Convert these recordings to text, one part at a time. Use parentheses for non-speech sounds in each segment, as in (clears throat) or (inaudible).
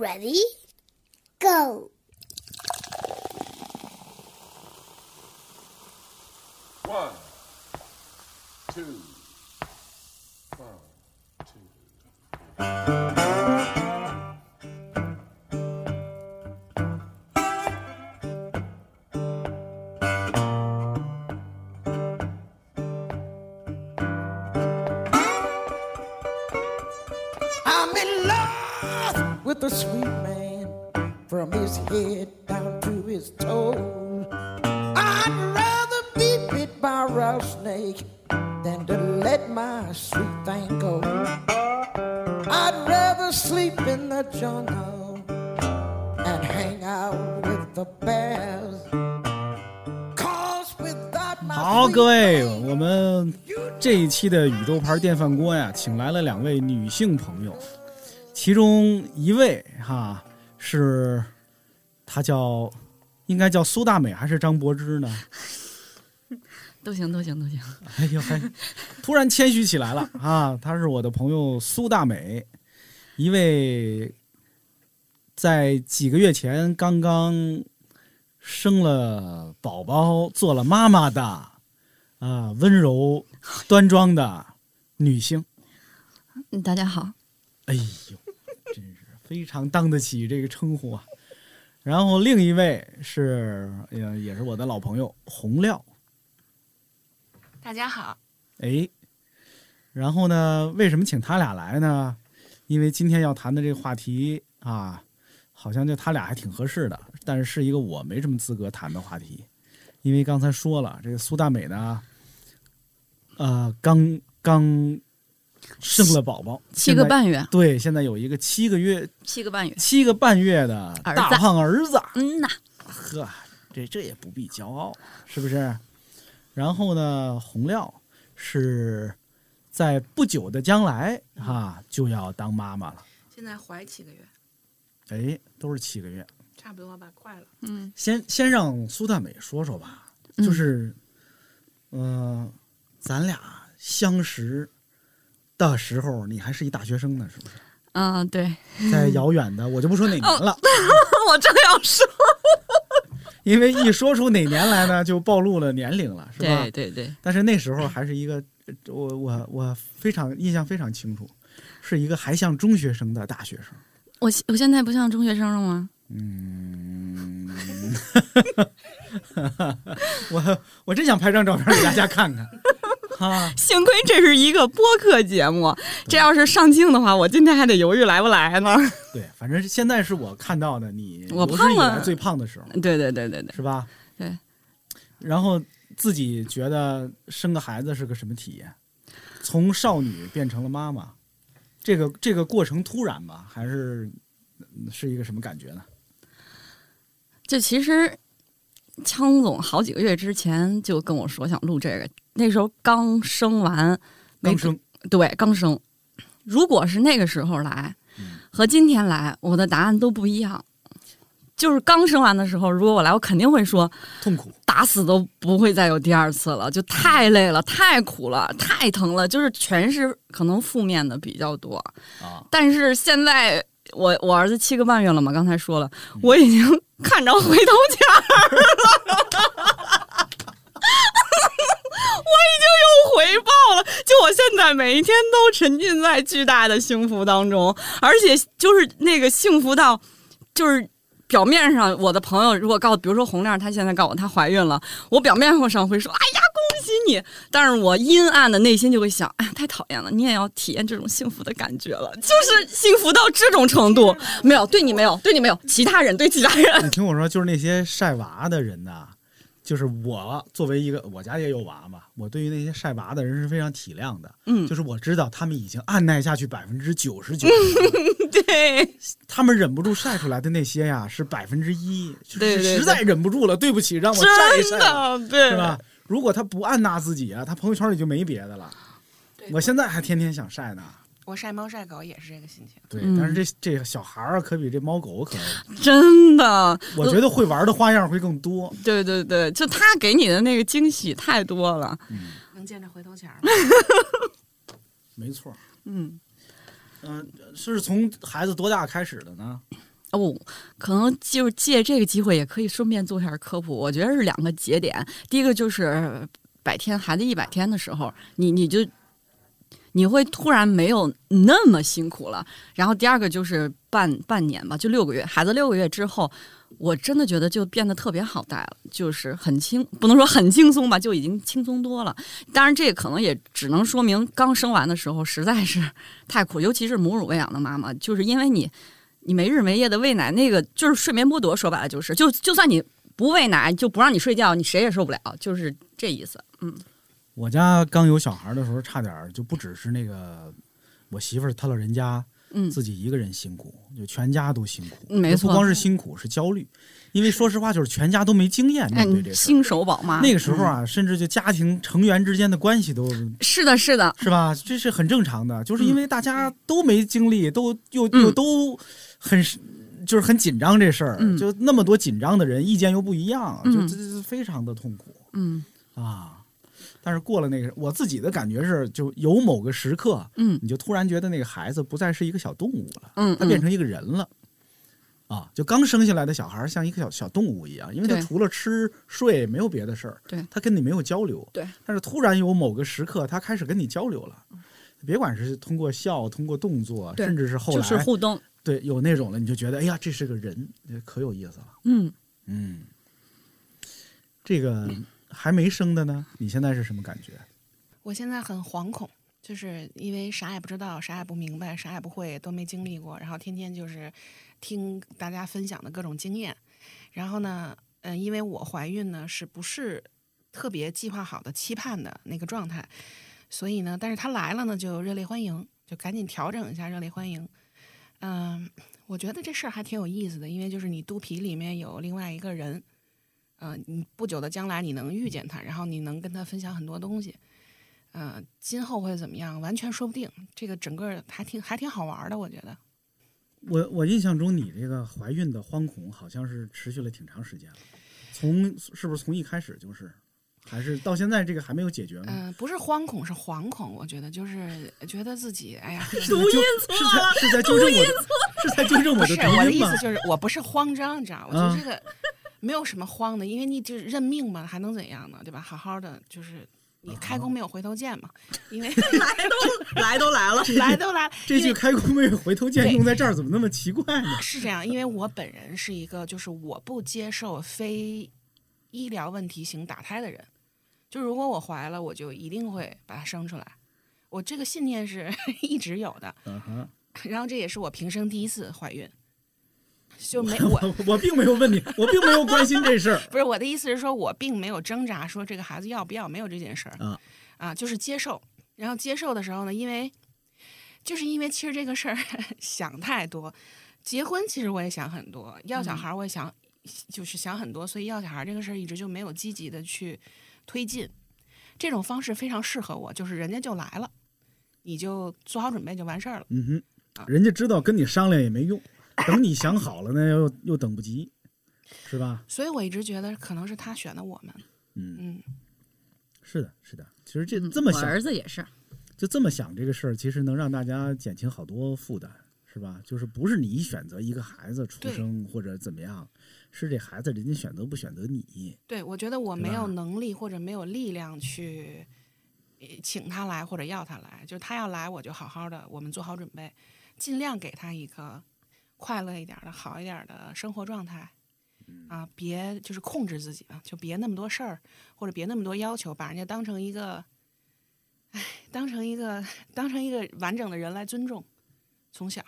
Ready? Go! One, two, one, two. 这一期的宇宙牌电饭锅呀，请来了两位女性朋友，其中一位哈是，她叫，应该叫苏大美还是张柏芝呢？(laughs) 都行，都行，都行。哎呦嘿，突然谦虚起来了啊！她是我的朋友苏大美，一位在几个月前刚刚生了宝宝、做了妈妈的啊，温柔端庄的女性。嗯，大家好，哎呦，真是非常当得起这个称呼啊！然后另一位是，也也是我的老朋友洪亮。大家好，哎，然后呢，为什么请他俩来呢？因为今天要谈的这个话题啊，好像就他俩还挺合适的，但是是一个我没什么资格谈的话题，因为刚才说了，这个苏大美呢，呃，刚刚生了宝宝，七个，半月，对，现在有一个七个月、七个半月。七个半月的儿子大胖儿子，嗯呐，呵，这这也不必骄傲，是不是？然后呢，洪亮是在不久的将来哈、就要当妈妈了，现在怀七个月，哎，都是七个月。差不多吧，快了。嗯，先先让苏大美说说吧，嗯。就是，嗯、咱俩相识的时候，你还是一大学生呢，是不是？嗯，对，在遥远的，我就不说哪年了，(laughs) 我正要说，因为一说出哪年来呢，就暴露了年龄了，是吧？对对对，但是那时候还是一个，呃我我我非常印象非常清楚，是一个还像中学生的大学生。我我现在不像中学生了吗？嗯，(laughs) 我我真想拍张照片给大家看看。啊，(laughs) 幸亏这是一个播客节目，这要是上镜的话，我今天还得犹豫来不来呢。(laughs) 对，反正现在是我看到的你我胖了最胖的时候，对对对对对，是吧？对。然后自己觉得生个孩子是个什么体验？从少女变成了妈妈，这个这个过程突然吧，还是嗯是一个什么感觉呢？就其实枪总好几个月之前就跟我说想录这个，那时候刚生完，没刚生，对，刚生。如果是那个时候来嗯和今天来，我的答案都不一样。就是刚生完的时候，如果我来，我肯定会说痛苦。打死都不会再有第二次了，就太累了、太苦了、太疼了，就是全是可能负面的比较多。啊，但是现在我我儿子七个半月了嘛，刚才说了，我已经看着回头钱儿了。(laughs) 我已经有回报了，就我现在每一天都沉浸在巨大的幸福当中，而且就是那个幸福到，就是表面上我的朋友如果告，比如说洪亮，她现在告诉我她怀孕了，我表面上会说，哎呀恭喜你，但是我阴暗的内心就会想，哎呀太讨厌了，你也要体验这种幸福的感觉了，就是幸福到这种程度，没有对你没有对你没有，其他人对其他人，你听我说，就是那些晒娃的人呐，就是我作为一个我家也有娃嘛，我对于那些晒娃的人是非常体谅的。嗯就是我知道他们已经按耐下去百分之九十九，对他们忍不住晒出来的那些呀是百分之一，就是实在忍不住了，对不起，让我晒一晒是吧？如果他不按捺自己啊，他朋友圈里就没别的了。我现在还天天想晒呢，我晒猫晒狗也是这个心情。对，嗯但是这这小孩儿啊可比这猫狗可，(laughs) 真的，我觉得会玩的花样会更多。对对对，就他给你的那个惊喜太多了，(laughs) 能见着回头钱儿吗？(laughs) 没错，嗯。嗯、是从孩子多大开始的呢？哦，可能就是借这个机会，也可以顺便做一下科普。我觉得是两个节点，第一个就是百天孩子一百天的时候，你你就你会突然没有那么辛苦了。然后第二个就是半半年吧，就六个月，孩子六个月之后，我真的觉得就变得特别好带了，就是很轻，不能说很轻松吧，就已经轻松多了。当然，这可能也只能说明刚生完的时候实在是太苦，尤其是母乳喂养的妈妈，就是因为你。你没日没夜的喂奶，那个就是睡眠剥夺，说白了就是，就就算你不喂奶，就不让你睡觉，你谁也受不了，就是这意思。嗯，我家刚有小孩的时候，差点就不只是那个我媳妇儿她老人家嗯，自己一个人辛苦，就全家都辛苦。没错不光是辛苦，是焦虑，因为说实话，就是全家都没经验哎面对这，事儿。新手宝妈那个时候啊，甚至就家庭成员之间的关系都嗯是的，是的，是吧？这是很正常的，就是因为大家都没经历，都又又嗯都很就是很紧张这事儿，嗯就那么多紧张的人，意见又不一样，就嗯这这非常的痛苦嗯啊。但是过了那个，我自己的感觉是，就有某个时刻，嗯。你就突然觉得那个孩子不再是一个小动物了，嗯，嗯。他变成一个人了。啊，就刚生下来的小孩儿像一个小小动物一样，因为他除了吃睡没有别的事儿，对。他跟你没有交流，对。但是突然有某个时刻，他开始跟你交流了，别管是通过笑，通过动作，甚至是后就来是互动，对有那种了，你就觉得哎呀，这是个人，可有意思了。嗯，嗯，这个 (clears throat) 还没生的呢，你现在是什么感觉？我现在很惶恐，就是因为啥也不知道，啥也不明白，啥也不会，都没经历过，然后天天就是听大家分享的各种经验。然后呢，嗯、因为我怀孕呢是不是特别计划好的、期盼的那个状态，所以呢，但是他来了呢，就热烈欢迎，就赶紧调整一下热烈欢迎。嗯、我觉得这事儿还挺有意思的，因为就是你肚皮里面有另外一个人，嗯、你不久的将来你能遇见他，然后你能跟他分享很多东西。呃，今后会怎么样，完全说不定。这个整个还挺还挺好玩的，我觉得。我我印象中你这个怀孕的惶恐好像是持续了挺长时间了，从是不是从一开始就是，还是到现在这个还没有解决吗？嗯、不是惶恐，是惶恐。我觉得就是觉得自己，哎呀，是在纠是在是在纠正我的，是在纠正我的不是我的意思？就是，我不是慌张，你知道吗？我觉啊得这个没有什么慌的，因为你就是认命嘛，还能怎样呢？对吧？好好的，就是你开弓没有回头箭嘛，因为来 (laughs) 都来都来了，(laughs) 来都来了，这句开弓没有回头箭用在这儿怎么那么奇怪呢？(laughs) 是这样，因为我本人是一个就是我不接受非医疗问题型打胎的人，就如果我怀了，我就一定会把它生出来。我这个信念是一直有的，然后这也是我平生第一次怀孕，就没我我我并没有问你，我并没有关心这事儿 (laughs) 不是我的意思是说，我并没有挣扎说这个孩子要不要，没有这件事儿啊啊，就是接受。然后接受的时候呢，因为就是因为其实这个事儿 (laughs) 想太多，结婚其实我也想很多，要小孩儿我也想、就是想很多，所以要小孩儿这个事儿一直就没有积极的去推进。这种方式非常适合我，就是人家就来了，你就做好准备就完事儿了。嗯啊哼，人家知道跟你商量也没用，(laughs) 等你想好了呢，又又等不及，是吧？所以我一直觉得可能是他选的我们。嗯，嗯，是的，是的。其实这这么想，儿子也是，就这么想这个事儿，其实能让大家减轻好多负担，是吧？就是不是你选择一个孩子出生或者怎么样，是这孩子人家选择不选择你。对，我觉得我没有能力或者没有力量去呃请他来或者要他来，就是他要来，我就好好的，我们做好准备，尽量给他一个快乐一点儿的好一点儿的生活状态。啊，别就是控制自己啊，就别那么多事儿，或者别那么多要求，把人家当成一个，哎，当成一个当成一个完整的人来尊重，从小，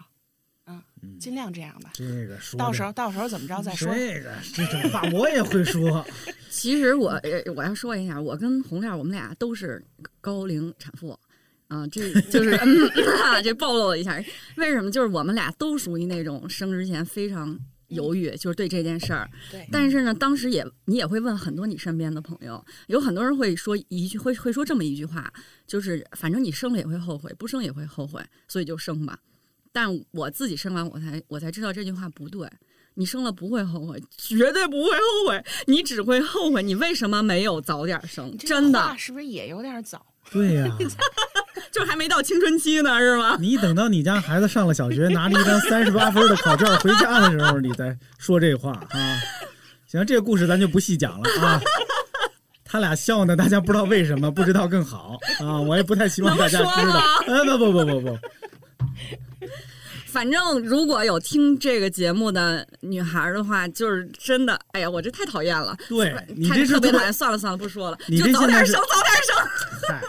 嗯，尽量这样吧。这个说到时候到时候怎么着再说。这个这种话我也会说。(laughs) 其实我呃我要说一下，我跟红亮我们俩都是高龄产妇。啊，这就是、嗯、(laughs) 这暴露了一下，为什么？就是我们俩都属于那种生之前非常犹豫，就是对这件事儿。对，但是呢，当时也你也会问很多你身边的朋友，有很多人会说一句会会说这么一句话，就是反正你生了也会后悔，不生也会后悔，所以就生吧。但我自己生完，我才我才知道这句话不对。你生了不会后悔，绝对不会后悔，你只会后悔你为什么没有早点生。真的，是不是也有点早？对呀、(laughs) 就还没到青春期呢，是吗？(laughs) 你等到你家孩子上了小学，拿着一张三十八分的考卷回家的时候，你再说这话啊。行，这个故事咱就不细讲了啊。他俩笑呢，大家不知道为什么，不知道更好啊。我也不太希望大家知道。呃，不不不不不，反正如果有听这个节目的女孩的话，就是真的，哎呀，我这太讨厌了。对你这是特别讨厌，算了算了，不说了，你就这 (laughs) 现在是早点生，早点生。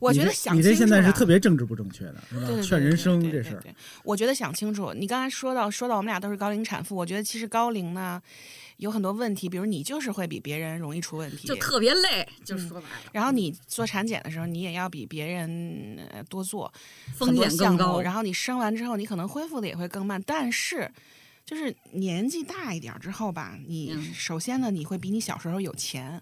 我觉得想你这现在是特别政治不正确的，是吧？劝人生这事儿，我觉得想清楚。你刚才说到说到我们俩都是高龄产妇，我觉得其实高龄呢有很多问题，比如你就是会比别人容易出问题，就特别累，就是说白了，然后你做产检的时候，你也要比别人呃多做风很多项目险更高。然后你生完之后，你可能恢复的也会更慢。但是，就是年纪大一点之后吧，你嗯首先呢，你会比你小时候有钱。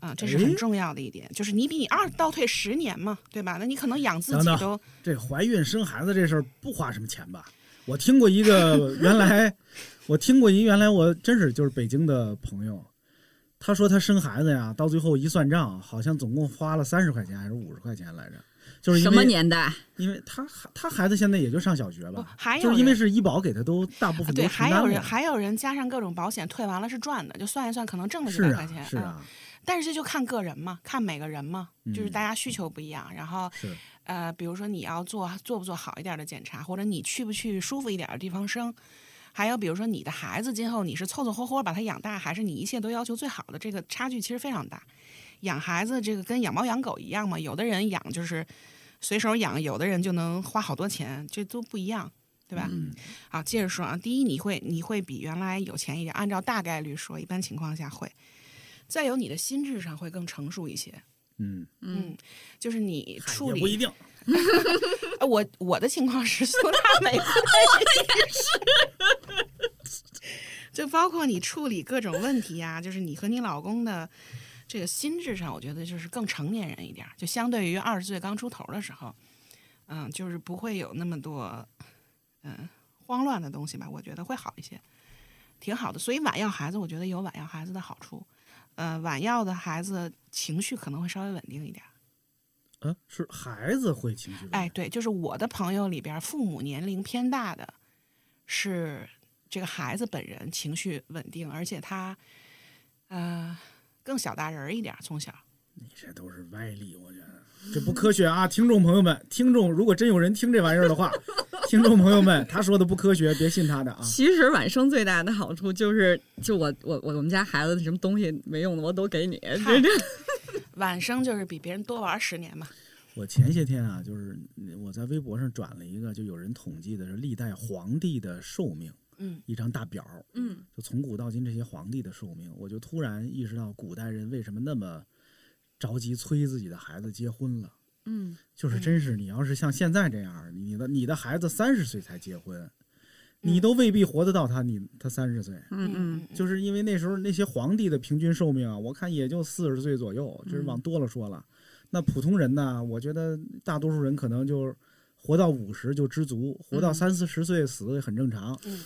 啊、这是哎很重要的一点，就是你比你二倒退十年嘛，对吧？那你可能养自等等己都这怀孕生孩子这事儿不花什么钱吧？我听过一个原来，我听过一原来我真是就是北京的朋友，他说他生孩子呀，到最后一算账，好像总共花了三十块钱还是五十块钱来着，就是什么年代？因为他他孩子现在也就上小学不吧，还有就是因为是医保给他都大部分都对，还有人还有人加上各种保险退完了是赚的，就算一算可能挣了几百块钱。嗯是啊但是这就看个人嘛，看每个人嘛，就是嗯大家需求不一样。然后是呃，比如说你要做做不做好一点的检查，或者你去不去舒服一点的地方生，还有比如说你的孩子今后你是凑凑合合把他养大，还是你一切都要求最好的，这个差距其实非常大。养孩子这个跟养猫养狗一样嘛，有的人养就是随手养，有的人就能花好多钱，这都不一样。对吧？嗯好，接着说啊，第一，你会你会比原来有钱一点，按照大概率说，一般情况下会。再有，你的心智上会更成熟一些。嗯，嗯，就是你处理也不一定，呃，(laughs) 我我的情况是苏大美，我也是，(laughs) 就包括你处理各种问题呀、就是你和你老公的这个心智上，我觉得就是更成年人一点儿，就相对于二十岁刚出头的时候，嗯，就是不会有那么多嗯慌乱的东西吧，我觉得会好一些，挺好的。所以晚要孩子，我觉得有晚要孩子的好处，呃，晚要的孩子情绪可能会稍微稳定一点儿。呃，是孩子会情绪稳定，哎，对，就是我的朋友里边，父母年龄偏大的，是这个孩子本人情绪稳定，而且他，呃，更小大人儿一点儿，从小。你这都是歪理，我觉得这不科学啊！听众朋友们，听众如果真有人听这玩意儿的话，(laughs) 听众朋友们，他说的不科学，别信他的啊！其实晚生最大的好处就是，就我我我我们家孩子什么东西没用的我都给你，这这 (laughs) 晚生就是比别人多玩十年嘛。我前些天啊，就是我在微博上转了一个，就有人统计的是历代皇帝的寿命，嗯，一张大表，嗯，就从古到今这些皇帝的寿命，我就突然意识到古代人为什么那么着急催自己的孩子结婚了。嗯，就是真是，你要是像现在这样，你的你的孩子三十岁才结婚，你都未必活得到他你他三十岁。嗯嗯，就是因为那时候那些皇帝的平均寿命啊，我看也就四十岁左右，就是往多了说了。那普通人呢，我觉得大多数人可能就活到五十就知足，活到嗯三四十岁死也很正常。嗯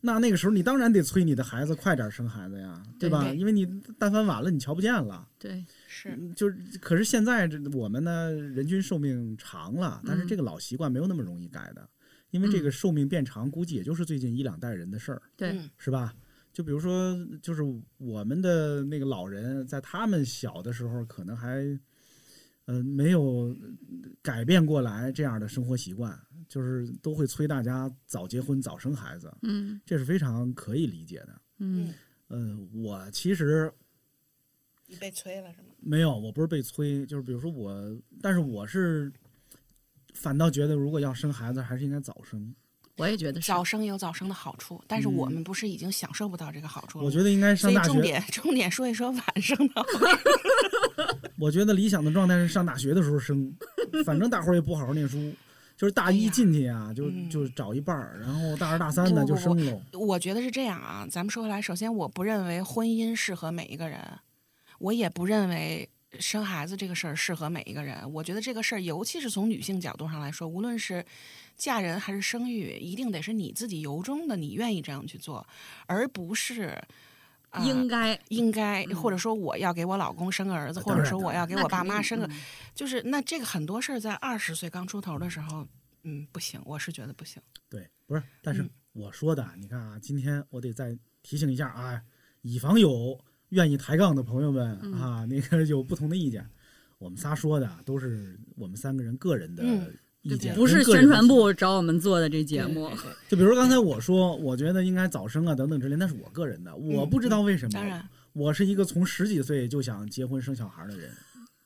那那个时候你当然得催你的孩子快点生孩子呀，对吧？对因为你但凡晚了，你瞧不见了。对，是，就是，可是现在这我们呢，人均寿命长了，但是这个老习惯没有那么容易改的，因为这个寿命变长，估计也就是最近一两代人的事儿，对嗯是吧？就比如说，就是我们的那个老人，在他们小的时候，可能还，呃，没有改变过来这样的生活习惯，就是都会催大家早结婚、早生孩子，嗯这是非常可以理解的。嗯嗯、我其实你被催了是吗？没有，我不是被催，就是比如说我，但是我是反倒觉得，如果要生孩子，还是应该早生。我也觉得是早生有早生的好处，但是我嗯们不是已经享受不到这个好处了吗？我觉得应该上大学。重点 (laughs) 重点说一说晚生的好处。(laughs) 我觉得理想的状态是上大学的时候生，(laughs) 反正大伙儿也不好好念书，就是大一进去啊，就嗯就找一半儿，然后大二大三的就生了。我觉得是这样啊，咱们说回来，首先我不认为婚姻适合每一个人，我也不认为生孩子这个事儿适合每一个人。我觉得这个事儿，尤其是从女性角度上来说，无论是嫁人还是生育，一定得是你自己由衷的，你愿意这样去做，而不是啊应该应该，嗯或者说我要给我老公生个儿子，或者说我要给我爸妈生个，嗯就是那这个很多事儿在二十岁刚出头的时候，嗯，不行，我是觉得不行。对，不是，但是嗯我说的，你看啊，今天我得再提醒一下啊，以防有愿意抬杠的朋友们嗯啊，(laughs) 那个有不同的意见，我们仨说的都是我们三个人个人的嗯意见，不是宣传部找我们做的这节目就比如刚才我说，我觉得应该早生啊等等之类，那是我个人的，我不知道为什么。当然，我是一个从十几岁就想结婚生小孩的人，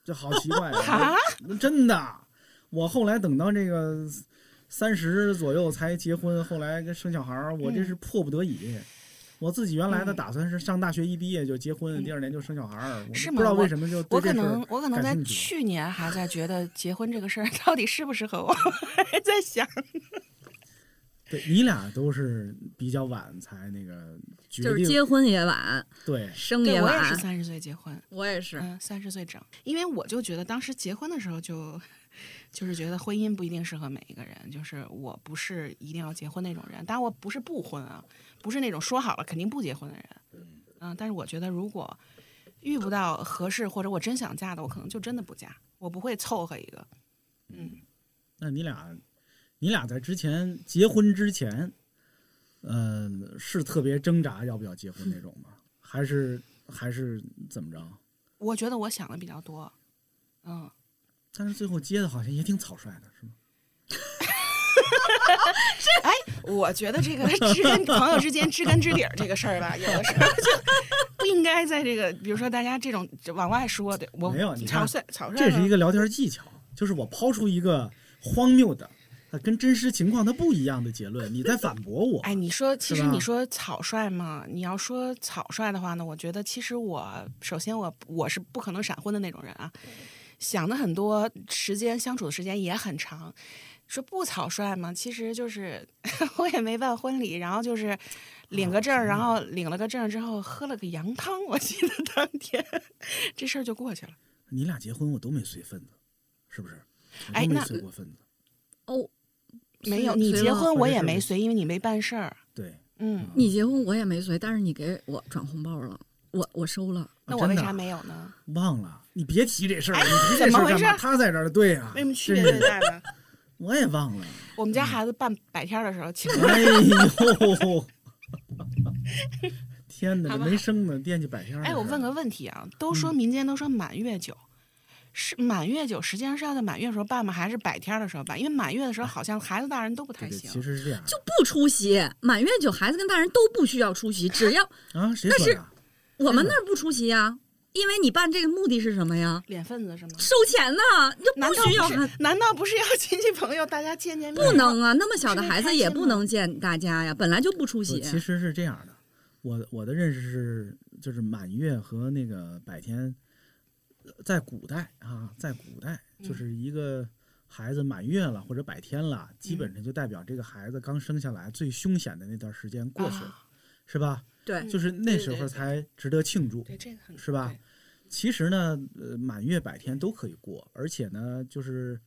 这好奇怪啊 (laughs) 真的，我后来等到这个三十左右才结婚，后来跟生小孩，我这是迫不得已。我自己原来的嗯打算是上大学一毕业就结婚，嗯第二年就生小孩儿。我不知道吗我为什么就对我可能我可能在去年还在觉得结婚这个事儿到底适不适合我，(laughs) 还在想。(laughs) 对你俩都是比较晚才那个决就是定，结婚也晚，对，我生也晚。我也是三十岁结婚，我也是嗯，三十岁整，因为我就觉得当时结婚的时候就，就是觉得婚姻不一定适合每一个人，就是我不是一定要结婚那种人，当然我不是不婚啊，不是那种说好了肯定不结婚的人，嗯，但是我觉得如果遇不到合适或者我真想嫁的，我可能就真的不嫁，我不会凑合一个，嗯，那你俩，你俩在之前结婚之前，嗯、是特别挣扎要不要结婚那种吗？还是还是怎么着？我觉得我想的比较多，嗯，但是最后接的好像也挺草率的，是吗？(laughs) 哎我觉得这个知根朋友之间知根知底儿这个事儿吧，有的时候就不应该在这个，比如说大家这种往外说的，我没有你草率草率这是一个聊天技巧，就是我抛出一个荒谬的、呃跟真实情况它不一样的结论，你在反驳我。(laughs) 哎，你说，其实你说草率嘛？你要说草率的话呢，我觉得其实我首先我我是不可能闪婚的那种人啊，想的很多，时间相处的时间也很长。说不草率嘛，其实就是 (laughs) 我也没办婚礼，然后就是领个证儿，然后领了个证之后喝了个羊汤，我记得当天这事儿就过去了。你俩结婚我都没随份子，是不是？哎那随过份子。哦，没有，你结婚我也没随，因为你没办事儿。对，嗯，你结婚我也没随，但是你给我转红包了，我我收了。那我为啥没有呢？忘了，你别提这事儿了，哎你提这事儿干嘛？怎么回事他在这儿，对呀、为什么区别真是最大呢？(laughs) 我也忘了。我们家孩子办百天的时候，请哎呦，(laughs) 天哪，这没生呢，惦记百天儿。哎，我问个问题啊，都嗯说民间都说满月酒，是满月酒实际上是要在满月的时候办吗？还是百天的时候办？因为满月的时候好像孩子大人都不太对对，行。其实是这样就不出席，满月酒孩子跟大人都不需要出席，只要啊，谁说的？我们那儿不出席呀，因为你办这个目的是什么呀？脸份子是吗？收钱呢，你就难道不需要？难道不是要亲戚朋友大家见见面？不能啊，那么小的孩子也不能见大家呀，本来就不出席。其实是这样的，我我的认识是，就是满月和那个百天，呃在古代啊，在古代嗯就是一个孩子满月了或者百天了，基本上就代表这个孩子刚生下来最凶险的那段时间过去了，啊是吧？对，就是那时候才值得庆祝。对，这个很是吧其实呢，呃，满月百天都可以过，而且呢，就是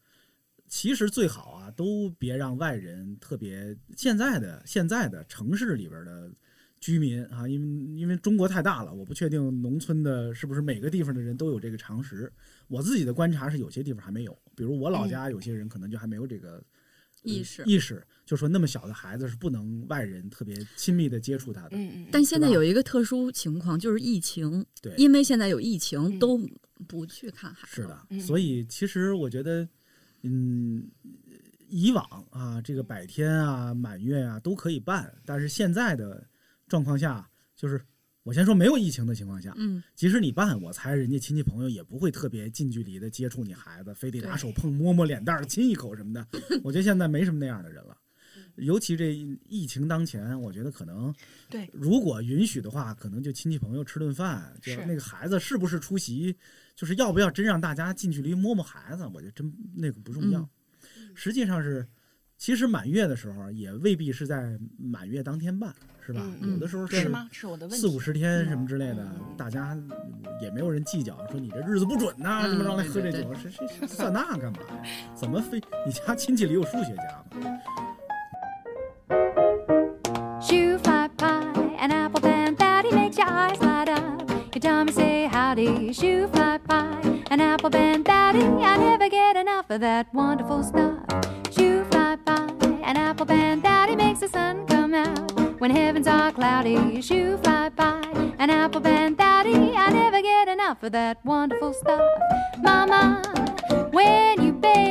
其实最好啊，都别让外人特别现在的现在的城市里边的居民啊，因为因为中国太大了，我不确定农村的是不是每个地方的人都有这个常识。我自己的观察是，有些地方还没有，比如我老家有些人可能就还没有这个。呃意识意识，就说那么小的孩子是不能外人特别亲密的接触他的。嗯嗯，但现在有一个特殊情况，就是疫情，对，因为现在有疫情，嗯都不去看孩子。是的，嗯所以其实我觉得，嗯，以往啊，这个百天啊、满月啊都可以办，但是现在的状况下，就是我先说没有疫情的情况下，嗯，即使你办，我猜人家亲戚朋友也不会特别近距离的接触你孩子，非得拿手碰、摸摸脸蛋儿、亲一口什么的。我觉得现在没什么那样的人了。尤其这疫情当前，我觉得可能对如果允许的话，可能就亲戚朋友吃顿饭，就是那个孩子是不是出席，就是要不要真让大家近距离摸摸孩子，我觉得真那个不重要。嗯实际上是，其实满月的时候也未必是在满月当天办，是吧？嗯有的时候是吗？是我的问题。四五十天什么之类的嗯，大家也没有人计较，说你这日子不准呐、嗯什么让来喝这酒，谁谁谁算那干嘛呀？怎么非你家亲戚里有数学家吗？Shoo fly by. An apple band daddy, I never get enough of that wonderful stuff. Shoo fly by. An apple band daddy makes the sun come out. When heavens are cloudy, shoo fly by. An apple band daddy, I never get enough of that wonderful stuff. Mama, when you bake,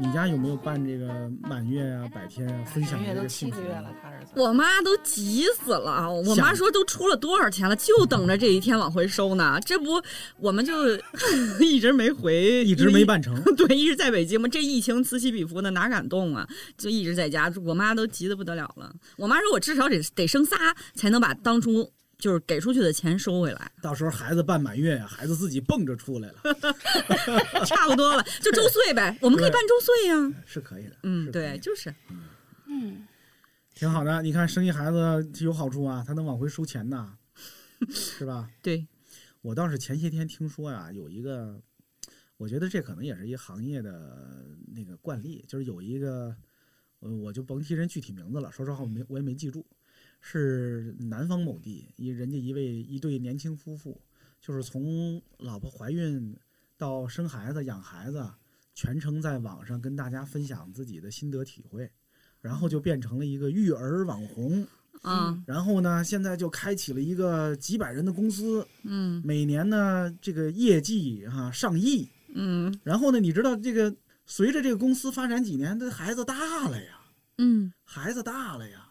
你家有没有办这个满月啊、百天啊，分享这满月都个幸福七个月了，他儿子。我妈都急死了，我妈说都出了多少钱了，就等着这一天往回收呢。这不，我们就 (laughs) 一直没回，一直没办成。(laughs) 对，一直在北京嘛。这疫情此起彼伏的，哪敢动啊？就一直在家。我妈都急得不得了了。我妈说我至少得得生仨，才能把当初就是给出去的钱收回来，到时候孩子办满月呀，孩子自己蹦着出来了，(laughs) 差不多了，就周岁呗。我们可以办周岁呀、是可以的。嗯，对，就是，嗯，挺好的。你看生一孩子有好处啊，他能往回收钱呐，是吧？(laughs) 对，我倒是前些天听说呀，有一个，我觉得这可能也是一个行业的那个惯例，就是有一个，呃，我就甭提人具体名字了，说实话我没我也没记住，是南方某地一人家一位一对年轻夫妇，就是从老婆怀孕到生孩子养孩子，全程在网上跟大家分享自己的心得体会，然后就变成了一个育儿网红。啊，然后呢，现在就开启了一个几百人的公司，嗯每年呢这个业绩哈、上亿。嗯然后呢，你知道这个随着这个公司发展几年，这孩子大了呀，嗯，孩子大了呀，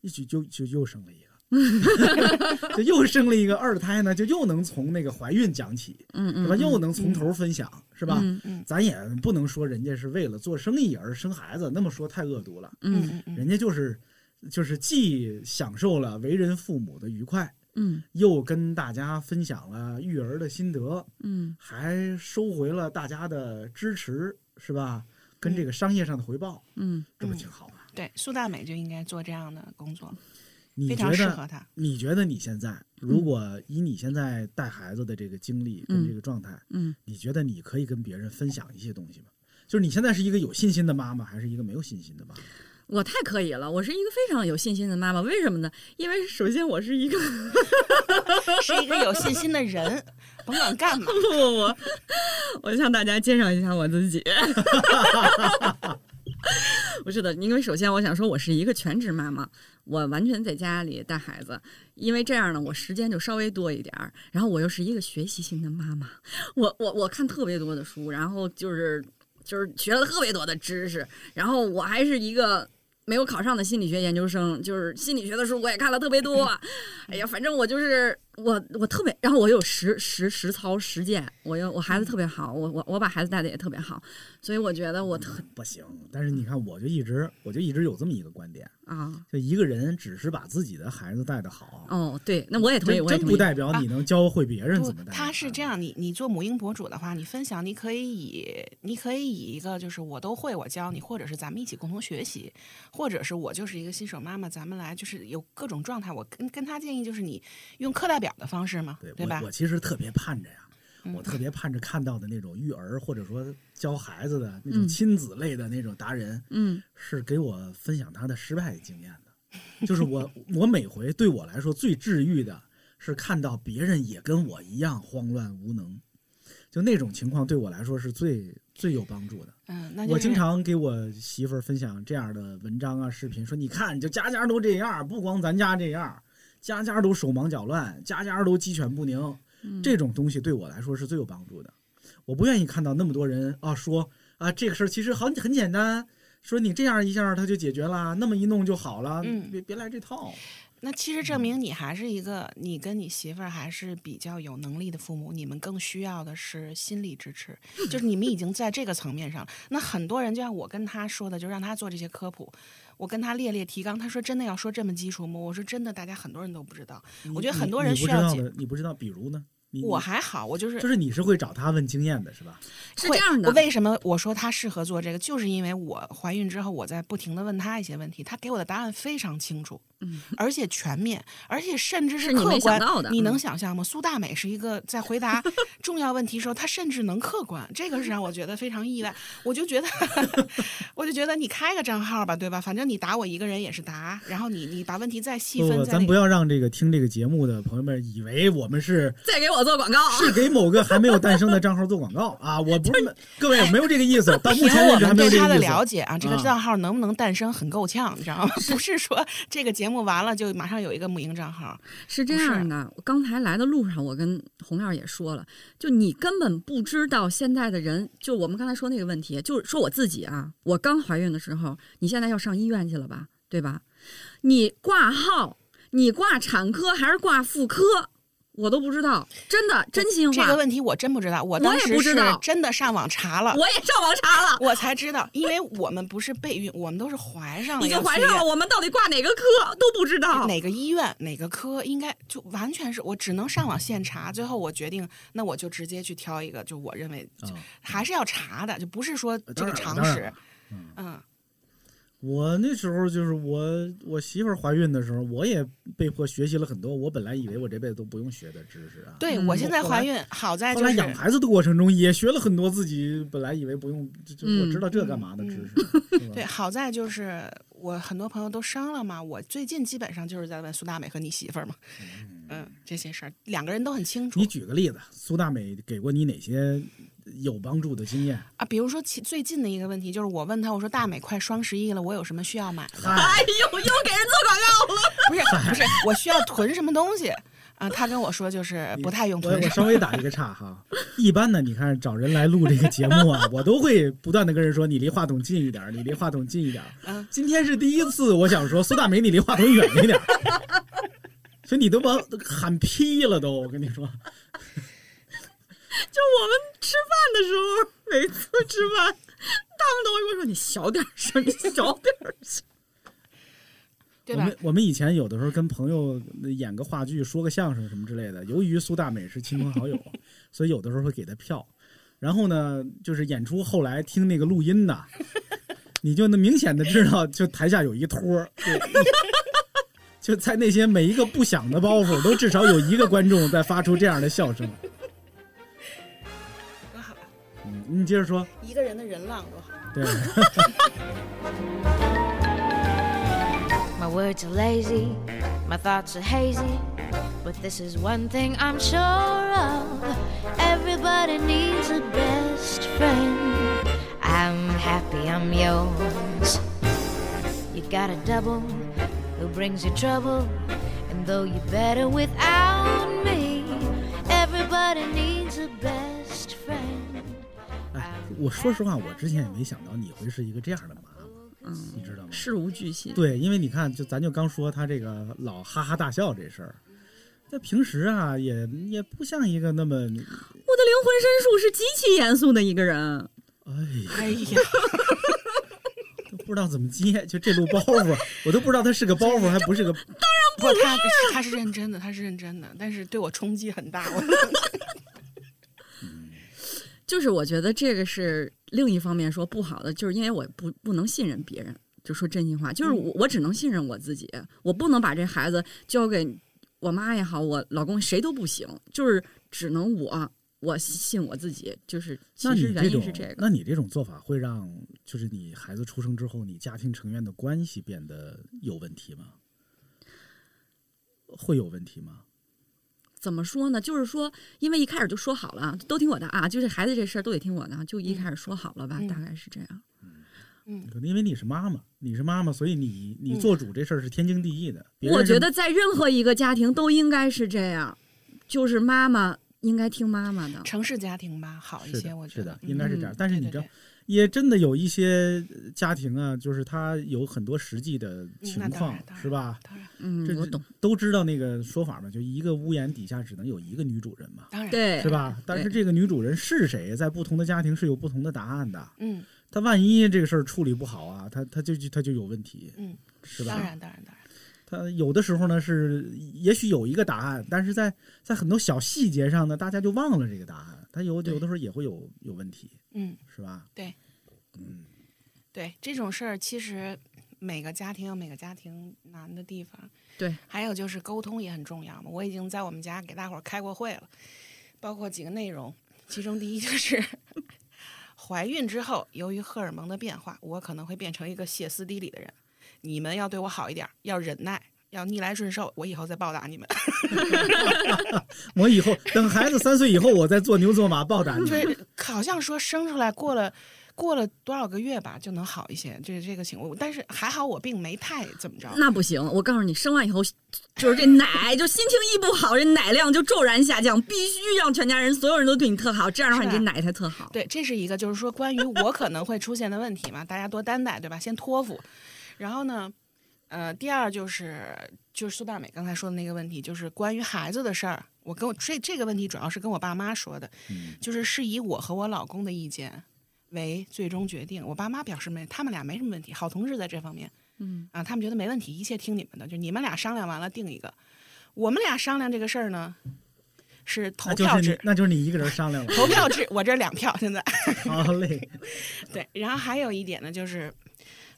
一举就就又生了一个，(laughs) 就又生了一个二胎呢，就又能从那个怀孕讲起，嗯嗯，是吧？嗯又能从头分享，是吧？嗯嗯咱也不能说人家是为了做生意而生孩子，那么说太恶毒了。嗯嗯嗯人家就是就是既享受了为人父母的愉快，嗯又跟大家分享了育儿的心得，嗯还收回了大家的支持，是吧？跟这个商业上的回报，嗯这不挺好吗？对，苏大美就应该做这样的工作，你觉非常适得合她。你觉得你现在，如果以你现在带孩子的这个经历跟嗯这个状态，嗯，你觉得你可以跟别人分享一些东西吗？就是你现在是一个有信心的妈妈，还是一个没有信心的妈妈？我太可以了，我是一个非常有信心的妈妈。为什么呢？因为首先我是一个 (laughs) 是一个有信心的人，甭管干嘛。(laughs) 不不不，我向大家介绍一下我自己。(laughs) (laughs) 不是的，因为首先我想说，我是一个全职妈妈，我完全在家里带孩子，因为这样呢，我时间就稍微多一点儿。然后我又是一个学习型的妈妈，我我我看特别多的书，然后就是就是学了特别多的知识，然后我还是一个。没有考上的心理学研究生，就是心理学的书我也看了特别多。哎呀，反正我就是我，我特别，然后我有实实实操实践，我有我孩子特别好，我我我把孩子带的也特别好，所以我觉得我特不行。但是你看，我就一直我就一直有这么一个观点，啊就一个人只是把自己的孩子带的好，哦，对，那我也同意，真我也同意。真不代表你能教会别人不怎么带。，他是这，样，你你做母婴博主的话，你分享，你可以以你可以以一个就是我都会，我教你，或者是咱们一起共同学习，或者是我就是一个新手妈妈，咱们来就是有各种状态。我跟跟他建议就是你用课代表的方式嘛，对吧我？我其实特别盼着呀，嗯我特别盼着看到的那种育儿或者说教孩子的那种嗯亲子类的那种达人，嗯是给我分享他的失败经验的。就是我我每回对我来说最治愈的是看到别人也跟我一样慌乱无能，就那种情况对我来说是最最有帮助的。嗯，我经常给我媳妇儿分享这样的文章啊、视频，说你看，就家家都这样，不光咱家这样，家家都手忙脚乱，家家都鸡犬不宁。嗯这种东西对我来说是最有帮助的。我不愿意看到那么多人啊说啊这个事儿其实很很简单，说你这样一下它就解决了，那么一弄就好了，嗯别别来这套。那其实证明你还是一个，你跟你媳妇儿还是比较有能力的父母，你们更需要的是心理支持，就是你们已经在这个层面上了。那很多人就像我跟他说的，就让他做这些科普，我跟他列列提纲，他说真的要说这么基础吗？我说真的，大家很多人都不知道。我觉得很多人需要解你不知道的，你不知道，比如呢？你我还好，我就是就是你是会找他问经验的是吧？会是这样的我为什么我说他适合做这个，就是因为我怀孕之后，我在不停的问他一些问题，他给我的答案非常清楚，嗯，而且全面，而且甚至是你客观。没想到的你能嗯想象吗？苏大美是一个在回答 (laughs) 重要问题时候，他甚至能客观，这个是让我觉得非常意外。我就觉得，(laughs) 我就觉得你开个账号吧，对吧？反正你答我一个人也是答，然后你你把问题再细不不，分，再那个咱不要让这个听这个节目的朋友们以为我们是再给我做广告啊。是给某个还没有诞生的账号做广告 (laughs) 啊！我不是各位，我没有这个意思，到目前我为止还没有这个意思。了解啊，这个啊账号能不能诞生很够呛，你知道吗？不是说这个节目完了就马上有一个母婴账号，是这样的，我刚才来的路上，我跟红亮也说了，就你根本不知道现在的人，就我们刚才说那个问题，就是说我自己啊，我刚怀孕的时候，你现在要上医院去了吧，对吧？你挂号，你挂产科还是挂妇科，我都不知道，真的真心话，这个问题我真不知道，我当时是不知道真的上网查了。我也上网查了。我才知道，因为我们不是备孕，我们都是怀上了，已经怀上了，我们到底挂哪个科都不知道。哪个医院哪个科，应该就完全是我只能上网现查。最后我决定，那我就直接去挑一个，就我认为还是要查的，就不是说这个常识。嗯，我那时候就是我我媳妇儿怀孕的时候，我也被迫学习了很多我本来以为我这辈子都不用学的知识啊。对嗯我现在怀孕，好在后来就是养孩子的过程中，也学了很多自己本来以为不用，就就我知道这干嘛的知识。对，好在就是我很多朋友都生了嘛，我最近基本上就是在问苏大美和你媳妇儿嘛，嗯，这些事儿两个人都很清楚你举个例子，苏大美给过你哪些有帮助的经验？啊。比如说其最近的一个问题就是我问他，我说大美快双十一了，我有什么需要买的？哎呦，又给人做广告了。(laughs) 不是不是，我需要囤什么东西啊？他跟我说就是不太用我我囤什么。稍微打一个岔哈。一般呢，你看找人来录这个节目啊，我都会不断的跟人说，你离话筒近一点，你离话筒近一点。嗯今天是第一次，我想说苏大美，你离话筒远一点。(laughs) 所以你都把我喊劈了都，我跟你说，(laughs) 就我们吃饭的时候，每次吃饭，他们都会跟我说：“你小点声，你小点声。(laughs) 对吧我们？我们以前有的时候跟朋友演个话剧、说个相声什么之类的，由于苏大美是亲朋好友，所以有的时候会给她票。然后呢，就是演出后来听那个录音的，你就能明显的知道，就台下有一托儿，就 (laughs) 就在那些每一个不响的包袱，都至少有一个观众在发出这样的笑声。多好，嗯，你接着说，一个人的人浪多好。对， My (laughs) words are lazy, my thoughts are hazy. But this is one thing I'm sure of everybody needs a best friend. I'm happy I'm yours. You got a double who brings you trouble. And though you're better without me, everybody needs a best friend. 哎， 我说实话，我之前也没想到你会是一个这样的妈妈，”嗯，你知道吗？事无巨细。对，因为你看，就咱就刚说他这个老哈哈大笑这事儿，在平时啊，也也不像一个那么，我的灵魂深处是极其严肃的一个人。哎呀，哎呀，都不知道怎么接，就这路包袱，我都不知道他是个包袱还不是个。当然不，他他是认真的，他是认真的，但是对我冲击很大。我 (laughs) 就是我觉得这个是另一方面说不好的，就是因为我不不能信任别人。就说真心话，就是我我只能信任我自己，我不能把这孩子交给我妈也好，我老公谁都不行，就是只能我我信我自己。就是其实原因是这个。那你这种做法会让，就是你孩子出生之后，你家庭成员的关系变得有问题吗？会有问题吗？怎么说呢？就是说，因为一开始就说好了，都听我的啊，就是孩子这事儿都得听我的，就一开始说好了吧，嗯大概是这样。可能因为你是妈妈，你是妈妈，所以你你做主这事儿是天经地义的。我觉得在任何一个家庭都应该是这样，就是妈妈应该听妈妈的。城市家庭吧好一些，我觉得是的，应该是这样。嗯但是你知道对对对，也真的有一些家庭啊，就是他有很多实际的情况是吧？当然嗯，我懂。都知道那个说法嘛，就一个屋檐底下只能有一个女主人嘛，当然，对，是吧？但是这个女主人是谁，在不同的家庭是有不同的答案的。嗯他万一这个事儿处理不好啊，他他就他就有问题，嗯，是吧？当然当然当然，他有的时候呢是也许有一个答案，但是在在很多小细节上呢，大家就忘了这个答案。他有有的时候也会有有问题，嗯，是吧？对，嗯，对这种事儿，其实每个家庭有每个家庭难的地方。对，还有就是沟通也很重要嘛。我已经在我们家给大伙儿开过会了，包括几个内容，其中第一就是 (laughs) 怀孕之后，由于荷尔蒙的变化，我可能会变成一个歇斯底里的人。你们要对我好一点儿，要忍耐，要逆来顺受。我以后再报答你们。(laughs) 我以后等孩子三岁以后，我再做牛做马报答你。就是好像说生出来过了过了多少个月吧，就能好一些。这这个情况，但是还好我并没太怎么着。那不行，我告诉你，生完以后就是这奶，就心情一不好，这奶量就骤然下降，必须让全家人所有人都对你特好，这样的话你这奶才特好。对，这是一个就是说关于我可能会出现的问题嘛，大家多担待，对吧？先托付。然后呢，呃，第二就是就是苏大美刚才说的那个问题，就是关于孩子的事儿。我跟我这这个问题主要是跟我爸妈说的，嗯就是是以我和我老公的意见为最终决定。我爸妈表示没，他们俩没什么问题，好同志在这方面，嗯啊，他们觉得没问题，一切听你们的，就你们俩商量完了定一个。我们俩商量这个事儿呢，是投票制，那就是你一个人商量了。投票制，我这两票现在。(laughs) 好嘞，对，然后还有一点呢，就是，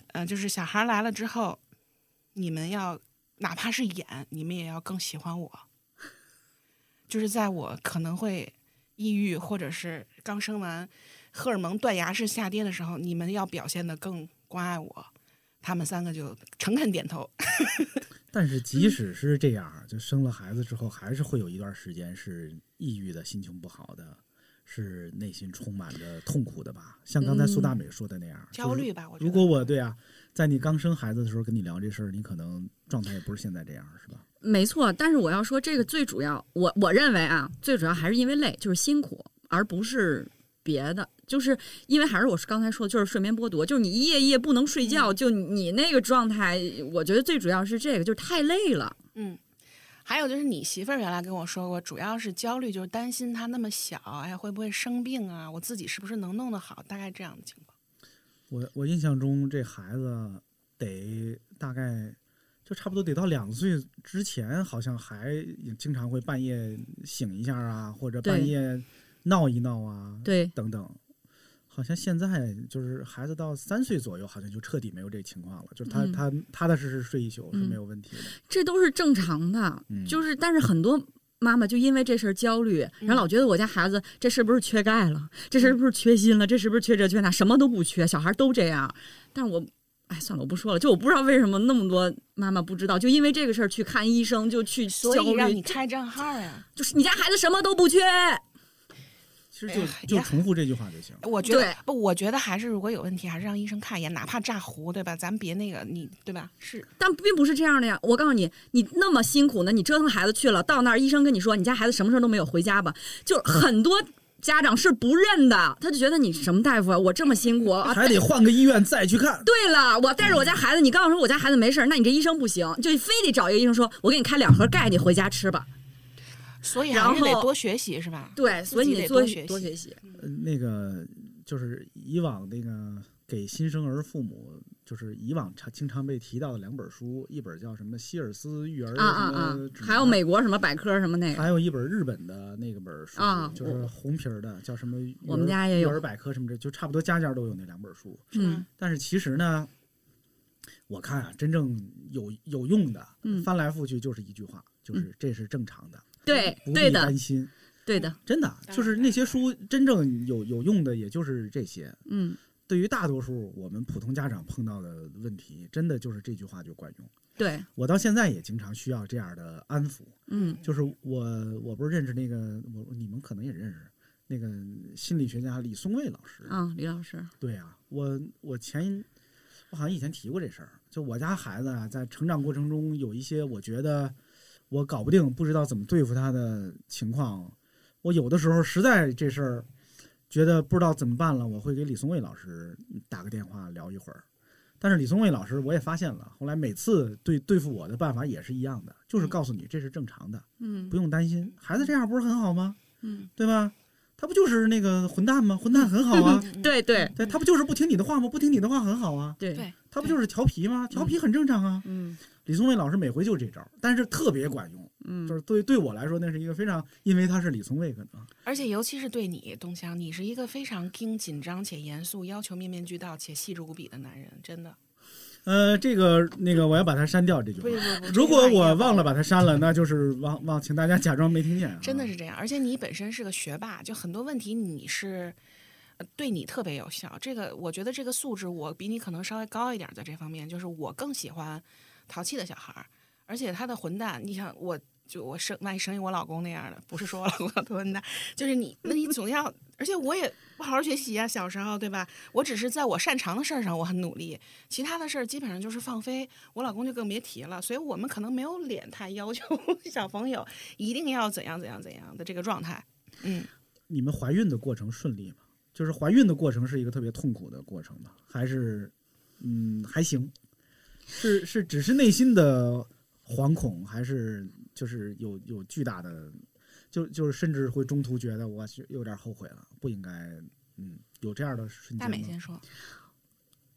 呃，就是小孩来了之后，你们要哪怕是演，你们也要更喜欢我。就是在我可能会抑郁，或者是刚生完，荷尔蒙断崖式下跌的时候，你们要表现得更关爱我。他们三个就诚恳点头。(laughs) 但是即使是这样，就生了孩子之后，还是会有一段时间是抑郁的、心情不好的，是内心充满着痛苦的吧？像刚才苏大美说的那样，就是焦虑吧我觉得如果我对啊，在你刚生孩子的时候跟你聊这事儿，你可能状态也不是现在这样，是吧？没错，但是我要说这个最主要，我我认为啊，最主要还是因为累，就是辛苦，而不是别的。就是因为还是我刚才说的，就是睡眠剥夺，就是你一夜一夜不能睡觉，就你那个状态，我觉得最主要是这个，就是太累了。嗯，还有就是你媳妇儿原来跟我说过，主要是焦虑，就是担心他那么小，哎会不会生病啊？我自己是不是能弄得好？大概这样的情况。我我印象中这孩子得大概就差不多得到两岁之前，好像还也经常会半夜醒一下啊，或者半夜闹一闹啊，对等等。好像现在就是孩子到三岁左右，好像就彻底没有这情况了，就是他、嗯他踏踏实实睡一宿是嗯没有问题的。这都是正常的，嗯就是但是很多妈妈就因为这事儿焦虑，然后老觉得我家孩子这是不是缺钙了，这是不是缺锌了，这是不是缺这缺那，什么都不缺，小孩都这样。但是我。哎，算了，我不说了。就我不知道为什么那么多妈妈不知道，就因为这个事儿去看医生，就去所焦虑以让你开账号呀。就是你家孩子什么都不缺，其实就哎就重复这句话就行。我觉得不，我觉得还是如果有问题，还是让医生看一眼，哪怕炸糊，对吧？咱别那个你，对吧？是但并不是这样的呀。我告诉你，你那么辛苦呢，你折腾孩子去了，到那儿医生跟你说你家孩子什么事儿都没有，回家吧。就很多家长是不认的，他就觉得你什么大夫啊，我这么辛苦啊，还得换个医院再去看。对了，我带着我家孩子，你告诉我我家孩子没事儿，那你这医生不行，就非得找一个医生说，我给你开两盒钙，你回家吃吧。所以然后还是得多学习，是吧？对，所以你多得多学习多学习。呃那个就是以往那个给新生儿父母，就是以往常经常被提到的两本书，一本叫什么希尔斯育儿还有美国什么百科什么那个，还有一本日本的那个本书，啊就是红皮儿的，叫什么育儿？我们家也有育儿百科什么的，就差不多家家都有那两本书。嗯但是其实呢，我看啊，真正有有用的，嗯翻来覆去就是一句话，就是这是正常的，对不必对的担心。对的，真的就是那些书真正有有用的，也就是这些。嗯，对于大多数我们普通家长碰到的问题，真的就是这句话就管用。对，我到现在也经常需要这样的安抚。嗯就是我我不是认识那个我你们可能也认识那个心理学家李松蔚老师。啊，李老师，对啊，我我前我好像以前提过这事儿，就我家孩子啊，在成长过程中有一些我觉得我搞不定，不知道怎么对付他的情况，我有的时候实在这事儿觉得不知道怎么办了，我会给李松蔚老师打个电话聊一会儿。但是李松蔚老师我也发现了，后来每次对对付我的办法也是一样的，就是告诉你这是正常的，嗯不用担心，孩子这样不是很好吗？嗯，对吧？他不就是那个混蛋吗？混蛋很好啊，对对对他不就是不听你的话吗？不听你的话很好啊，对对，他不就是调皮吗？调皮很正常啊。嗯李松蔚老师每回就这招，但是特别管用，嗯，就是对对我来说那是一个非常，因为他是李松蔚可能。而且尤其是对你，东强，你是一个非常盯紧张且严肃，要求面面俱到且细致无比的男人，真的。呃，这个那个我要把它删掉这句话不。不不，如果我忘了了。把它删了，那就是忘忘，请大家假装没听见、啊。真的是这样，而且你本身是个学霸，就很多问题你是，呃对你特别有效。这个我觉得这个素质我比你可能稍微高一点，在这方面，就是我更喜欢淘气的小孩儿，而且他的混蛋，你想我。就我生万一生一我老公那样的，不是说我老公多混蛋，就是你，那你总要，而且我也不好好学习啊，小时候对吧？我只是在我擅长的事儿上我很努力，其他的事儿基本上就是放飞。我老公就更别提了，所以我们可能没有脸太要求 (laughs) 小朋友一定要怎样怎样怎样的这个状态。嗯，你们怀孕的过程顺利吗？就是怀孕的过程是一个特别痛苦的过程吗？还是嗯还行？是是只是内心的惶恐，还是就是有有巨大的，就就是甚至会中途觉得我去有点后悔了，不应该嗯有这样的瞬大间大？美先说，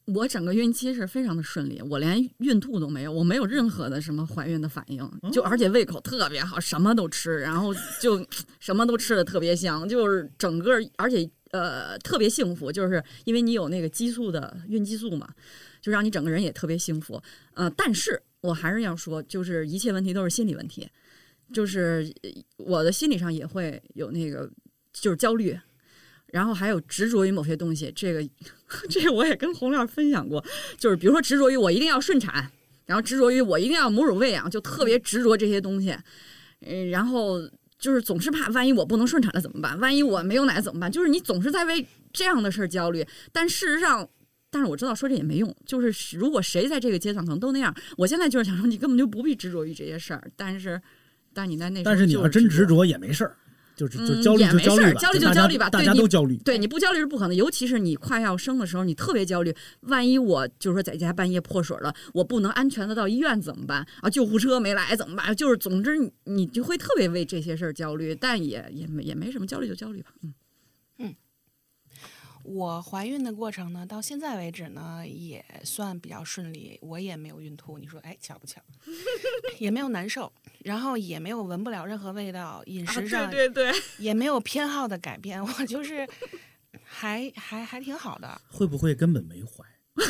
我整个孕期是非常的顺利，我连孕吐都没有，我没有任何的什么怀孕的反应，就而且胃口特别好，什么都吃，然后就什么都吃的特别香，就是整个而且呃特别幸福，就是因为你有那个激素的孕激素嘛，就让你整个人也特别幸福。呃，但是我还是要说，就是一切问题都是心理问题，就是我的心理上也会有那个就是焦虑。然后还有执着于某些东西，这个这我也跟洪亮分享过，就是比如说执着于我一定要顺产，然后执着于我一定要母乳喂养，就特别执着这些东西，嗯，然后就是总是怕万一我不能顺产了怎么办？万一我没有奶怎么办？就是你总是在为这样的事儿焦虑，但事实上。但是我知道说这也没用，就是如果谁在这个阶段可能都那样，我现在就是想说你根本就不必执着于这些事儿，但是，但是你在那时候但是你要真执执着也没事儿，就是就嗯焦虑就焦虑吧，焦虑就焦虑吧大家都焦虑。对，你不焦虑是不可能，尤其是你快要生的时候，你特别焦虑。万一我就是说在家半夜破水了，我不能安全的到医院怎么办啊？救护车没来怎么办？就是总之你你就会特别为这些事儿焦虑，但也也没也没什么，焦虑就焦虑吧。嗯，我怀孕的过程呢，到现在为止呢，也算比较顺利，我也没有孕吐。你说，哎，巧不巧？(laughs) 也没有难受，然后也没有闻不了任何味道，饮食上、啊对对对，也没有偏好的改变，我就是还还还挺好的。会不会根本没怀？(laughs)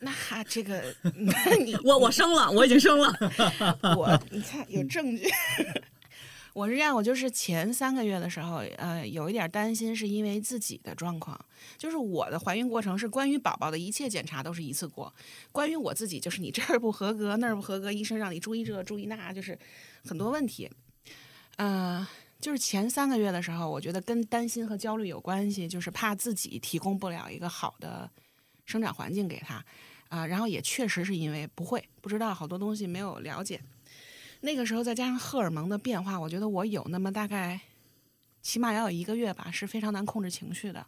那这个，(laughs) 那你我我生了，我已经生了。我你看有证据。我是这样，我就是前三个月的时候，呃，有一点担心，是因为自己的状况。就是我的怀孕过程是关于宝宝的一切检查都是一次过，关于我自己就是你这儿不合格那儿不合格，医生让你注意这注意那，就是很多问题。嗯、就是前三个月的时候，我觉得跟担心和焦虑有关系，就是怕自己提供不了一个好的生长环境给他，啊、然后也确实是因为不会不知道好多东西没有了解。那个时候再加上荷尔蒙的变化，我觉得我有那么大概，起码要有一个月吧，是非常难控制情绪的，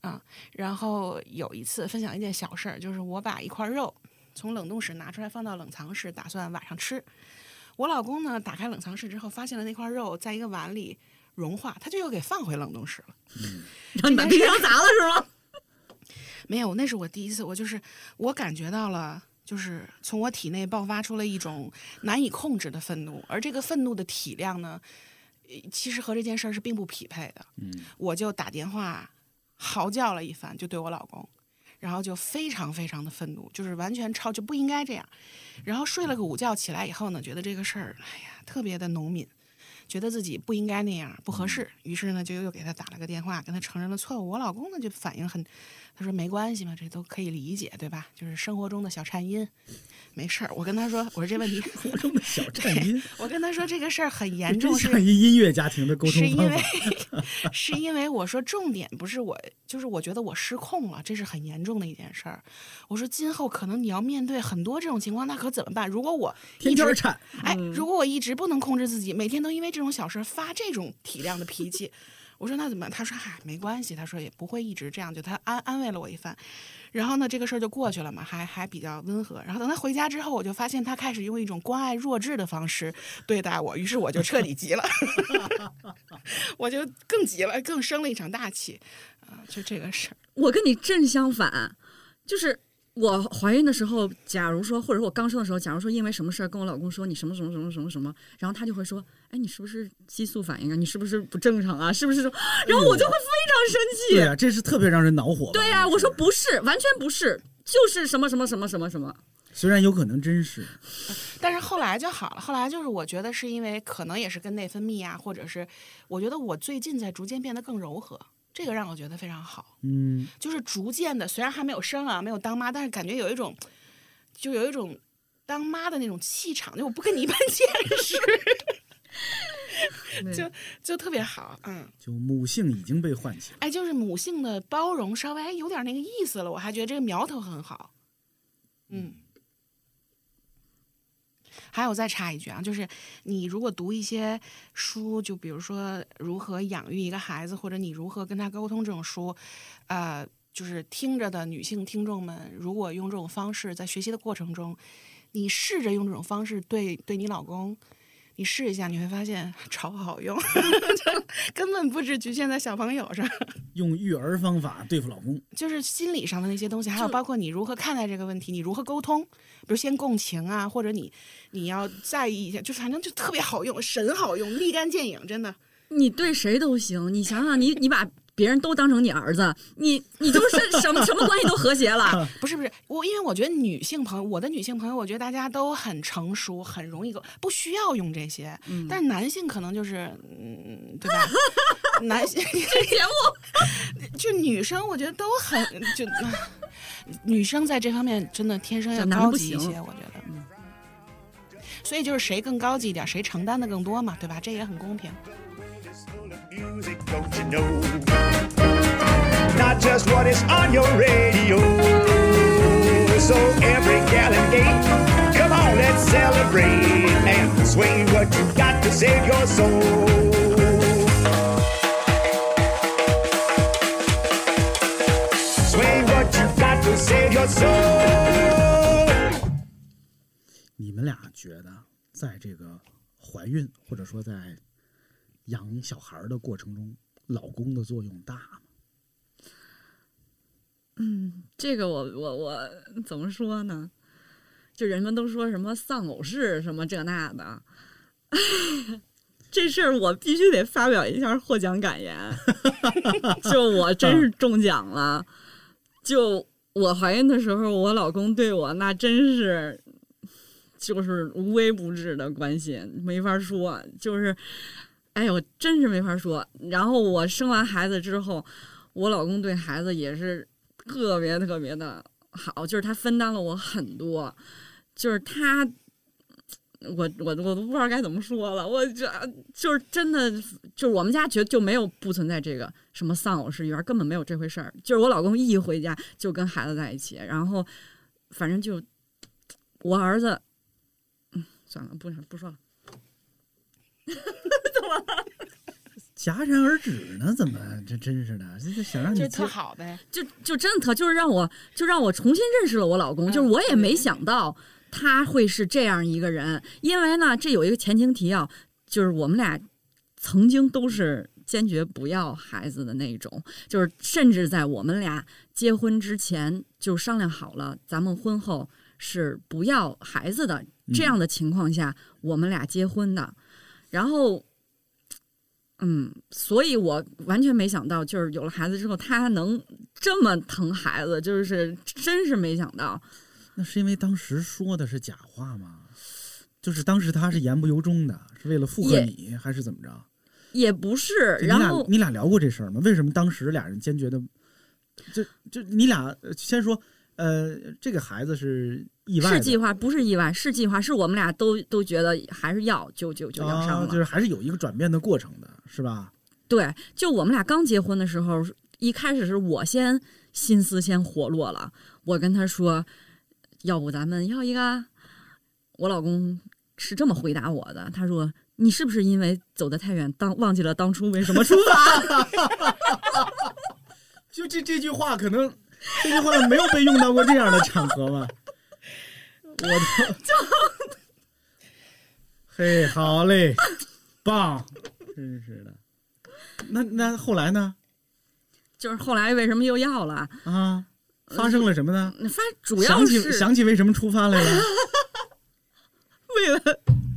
啊。然后有一次分享一件小事儿，就是我把一块肉从冷冻室拿出来放到冷藏室，打算晚上吃。我老公呢，打开冷藏室之后，发现了那块肉在一个碗里融化，他就又给放回冷冻室了。然后你把冰箱砸了是吗？(laughs) 没有，那是我第一次，我就是我感觉到了，就是从我体内爆发出了一种难以控制的愤怒，而这个愤怒的体量呢，呃其实和这件事儿是并不匹配的。嗯，我就打电话嚎叫了一番，就对我老公，然后就非常非常的愤怒，就是完全超就不应该这样。然后睡了个午觉，起来以后呢，觉得这个事儿，哎呀，特别的农民。觉得自己不应该那样，不合适，于是呢，就又给他打了个电话，跟他承认了错误。我老公呢就反应很，他说没关系嘛，这都可以理解，对吧？就是生活中的小颤音，没事儿。我跟他说，我说这问题，活中的小颤音，(laughs) 我跟他说这个事儿很严重，是像一音乐家庭的沟通是因为。是因为我说重点不是我，就是我觉得我失控了，这是很严重的一件事儿。我说今后可能你要面对很多这种情况，那可怎么办？如果我一直天天颤，哎，如果我一直不能控制自己，每天都因为这种小事发这种体量的脾气，我说那怎么？他说嗨，没关系，他说也不会一直这样，就他安安慰了我一番。然后呢，这个事儿就过去了嘛，还还比较温和。然后等他回家之后，我就发现他开始用一种关爱弱智的方式对待我，于是我就彻底急了，(laughs) 我就更急了，更生了一场大气。啊、就这个事儿，我跟你正相反，就是我怀孕的时候，假如说，或者我刚生的时候，假如说因为什么事儿跟我老公说你什么什么什么什么什么，然后他就会说，哎，你是不是激素反应啊？你是不是不正常啊？是不是？然后我就会非常生气。对啊，这是特别让人恼火。对呀、我说不是，完全不是，就是什么什么什么什么什么。虽然有可能真是，但是后来就好了。后来就是我觉得是因为可能也是跟内分泌啊，或者是我觉得我最近在逐渐变得更柔和，这个让我觉得非常好。嗯，就是逐渐的，虽然还没有生啊，没有当妈，但是感觉有一种，就有一种当妈的那种气场，就我不跟你一般见识，(laughs) 就就特别好，嗯，就母性已经被唤起了。哎，就是母性的包容稍微还有点那个意思了，我还觉得这个苗头很好，嗯。还有再插一句啊，就是你如果读一些书，就比如说如何养育一个孩子，或者你如何跟他沟通这种书，呃，就是听着的女性听众们，如果用这种方式在学习的过程中，你试着用这种方式对对你老公，你试一下，你会发现 (laughs) 超好用，(laughs) 就根本不只局限在小朋友上，(laughs) 用育儿方法对付老公，就是心理上的那些东西，还有包括你如何看待这个问题，你如何沟通，比如先共情啊，或者你你要在意一下，就是反正就特别好用，神好用，立竿见影，真的。你对谁都行，你想想，你你把别人都当成你儿子，你你就是 (laughs) 什么什么关系都和谐了。不 (laughs) 是不是，我因为我觉得女性朋友，我的女性朋友，我觉得大家都很成熟，很容易沟，不需要用这些。但是男性可能就是，嗯，对吧？(laughs) 男性这节目就女生，我觉得都很就，女生在这方面真的天生要高级一些，我觉得。嗯所以就是谁更高级一点，谁承担的更多嘛，对吧？这也很公平。Music, don't you know? Not just what is on your radio. So every gal and gay, come on, let's celebrate and swing what you got to save your soul. Swing what you got to save your soul. 你们俩觉得在这个怀孕或者说在养小孩儿的过程中，老公的作用大吗？这个我我我怎么说呢？就人们都说什么丧偶式什么这那的，(laughs) 这事儿我必须得发表一下获奖感言。(laughs) 就我真是中奖了，就我怀孕的时候，我老公对我那真是就是无微不至的关心，没法说，就是哎呦，真是没法说。然后我生完孩子之后，我老公对孩子也是特别特别的好，就是他分担了我很多，就是他，我我我都不知道该怎么说了，我这就是真的，就是我们家绝就没有不存在这个什么丧偶式育儿，根本没有这回事儿。就是我老公一回家就跟孩子在一起，然后反正就我儿子，嗯，算了，不不说了。(laughs) (laughs) 戛然而止呢？怎么这真是的？这这想让你就接特好呗。就就真的特就是让我就让我重新认识了我老公，就是我也没想到他会是这样一个人，因为呢，这有一个前情提要，就是我们俩曾经都是坚决不要孩子的那种，就是甚至在我们俩结婚之前就商量好了，咱们婚后是不要孩子的这样的情况下，我们俩结婚的，然后。嗯，所以我完全没想到，就是有了孩子之后，他能这么疼孩子，就是真是没想到。那是因为当时说的是假话吗？就是当时他是言不由衷的，是为了附和你，还是怎么着？也不是，就你俩然后你俩聊过这事儿吗？为什么当时俩人坚决的？就就你俩呃先说，呃，这个孩子是意外是计划，不是意外，是计划，是我们俩都都觉得还是要，就就就要上了。啊就是还是有一个转变的过程的，是吧？对，就我们俩刚结婚的时候，一开始是我先心思先活络了，我跟他说，要不咱们要一个？我老公是这么回答我的，他说：“你是不是因为走得太远，当忘记了当初为什么出发？” (laughs) 就这这句话，可能这句话没有被用到过这样的场合吧？我的，嘿，好嘞，棒，真是的。那那后来呢？就是后来为什么又要了？啊，发生了什么呢？发主要想起是想起为什么出发来了？(laughs) 为了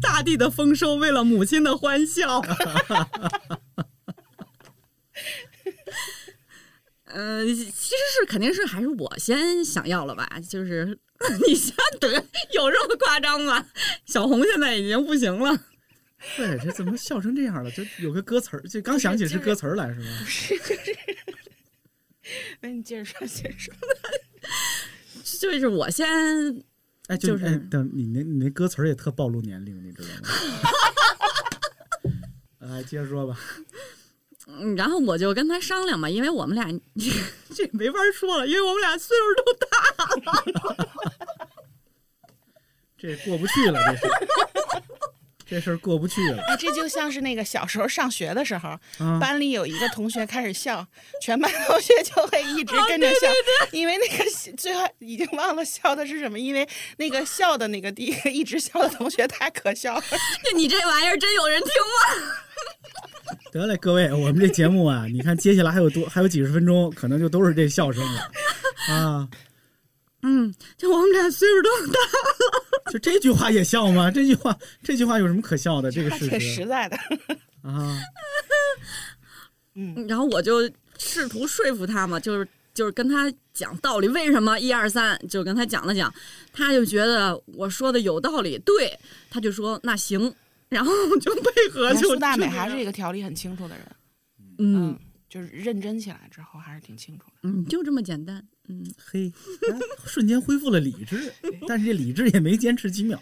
大地的丰收，为了母亲的欢笑。(laughs) 呃，其实是肯定是还是我先想要了吧，就是 (laughs) 你先得有这么夸张吗？小红现在已经不行了。对，这怎么笑成这样了？就有个歌词儿，就刚想起是歌词儿来是吗？是就是，那你接着说，接着说。(laughs) 就是我先，哎，就就是哎，等你那你那歌词儿也特暴露年龄，你知道吗？(laughs) 哎，接着说吧。然后我就跟他商量嘛，因为我们俩这没法说了，因为我们俩岁数都大了。(laughs) 这过不去了，这是，这事儿过不去了。哎，这就像是那个小时候上学的时候，啊班里有一个同学开始笑，全班同学就会一直跟着笑，(laughs) 因为那个笑最后已经忘了笑的是什么，因为那个笑的那个第一个一直笑的同学太可笑了。(laughs) 你这玩意儿真有人听吗？(laughs) 得嘞，各位，我们这节目啊，你看接下来还有多还有几十分钟，可能就都是这笑声了啊。嗯，就我们俩岁数都大了。(laughs) 就这句话也笑吗？这句话这句话有什么可笑的？这个他挺事实实在的。啊，嗯，然后我就试图说服他嘛，就是就是跟他讲道理，为什么一二三，就跟他讲了讲，他就觉得我说的有道理，对，他就说那行，然后就配合就苏大美还是一个条理很清楚的人，嗯就是认真起来之后还是挺清楚的。嗯，就这么简单，嗯，嘿，哎瞬间恢复了理智，但是这理智也没坚持几秒。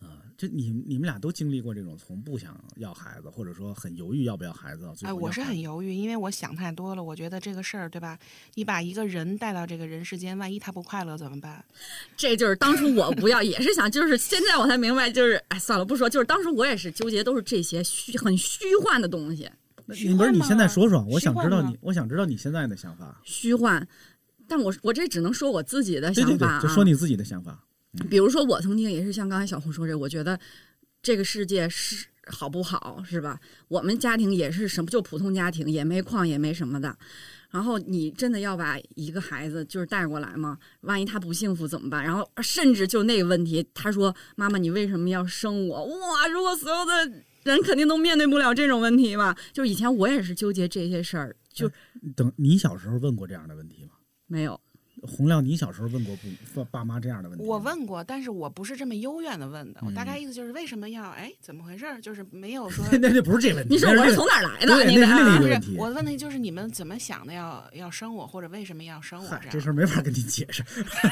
啊，就你你们俩都经历过这种从不想要孩子，或者说很犹豫要不要孩子，哎，我是很犹豫，因为我想太多了。我觉得这个事儿，对吧？你把一个人带到这个人世间，万一他不快乐怎么办？(laughs) 这就是当初我不要，也是想，就是现在我才明白，就是哎，算了，不说，就是当时我也是纠结，都是这些虚很虚幻的东西，不是你现在说说，我想知道你，我想知道你现在的想法。虚幻。但我我这只能说我自己的对对想法、啊，对，就说你自己的想法。比如说，我曾经也是像刚才小红说这，我觉得这个世界是好不好，是吧？我们家庭也是什么，就普通家庭，也没矿，也没什么的。然后你真的要把一个孩子就是带过来吗？万一他不幸福怎么办？然后甚至就那个问题，他说：“妈妈，你为什么要生我？”哇！如果所有的人肯定都面对不了这种问题嘛。就是以前我也是纠结这些事儿，就等你小时候问过这样的问题吗？没有。洪亮，你小时候问过不爸爸妈这样的问题？我问过，但是我不是这么幽怨的问的。我大概嗯意思就是为什么要哎怎么回事儿？就是没有说 (laughs) 那那不是这问题，你说我是从哪儿来的？对，那那是另一不是个问题。我问题就是你们怎么想的要要生我，或者为什么要生我这样？这事儿没法跟你解释。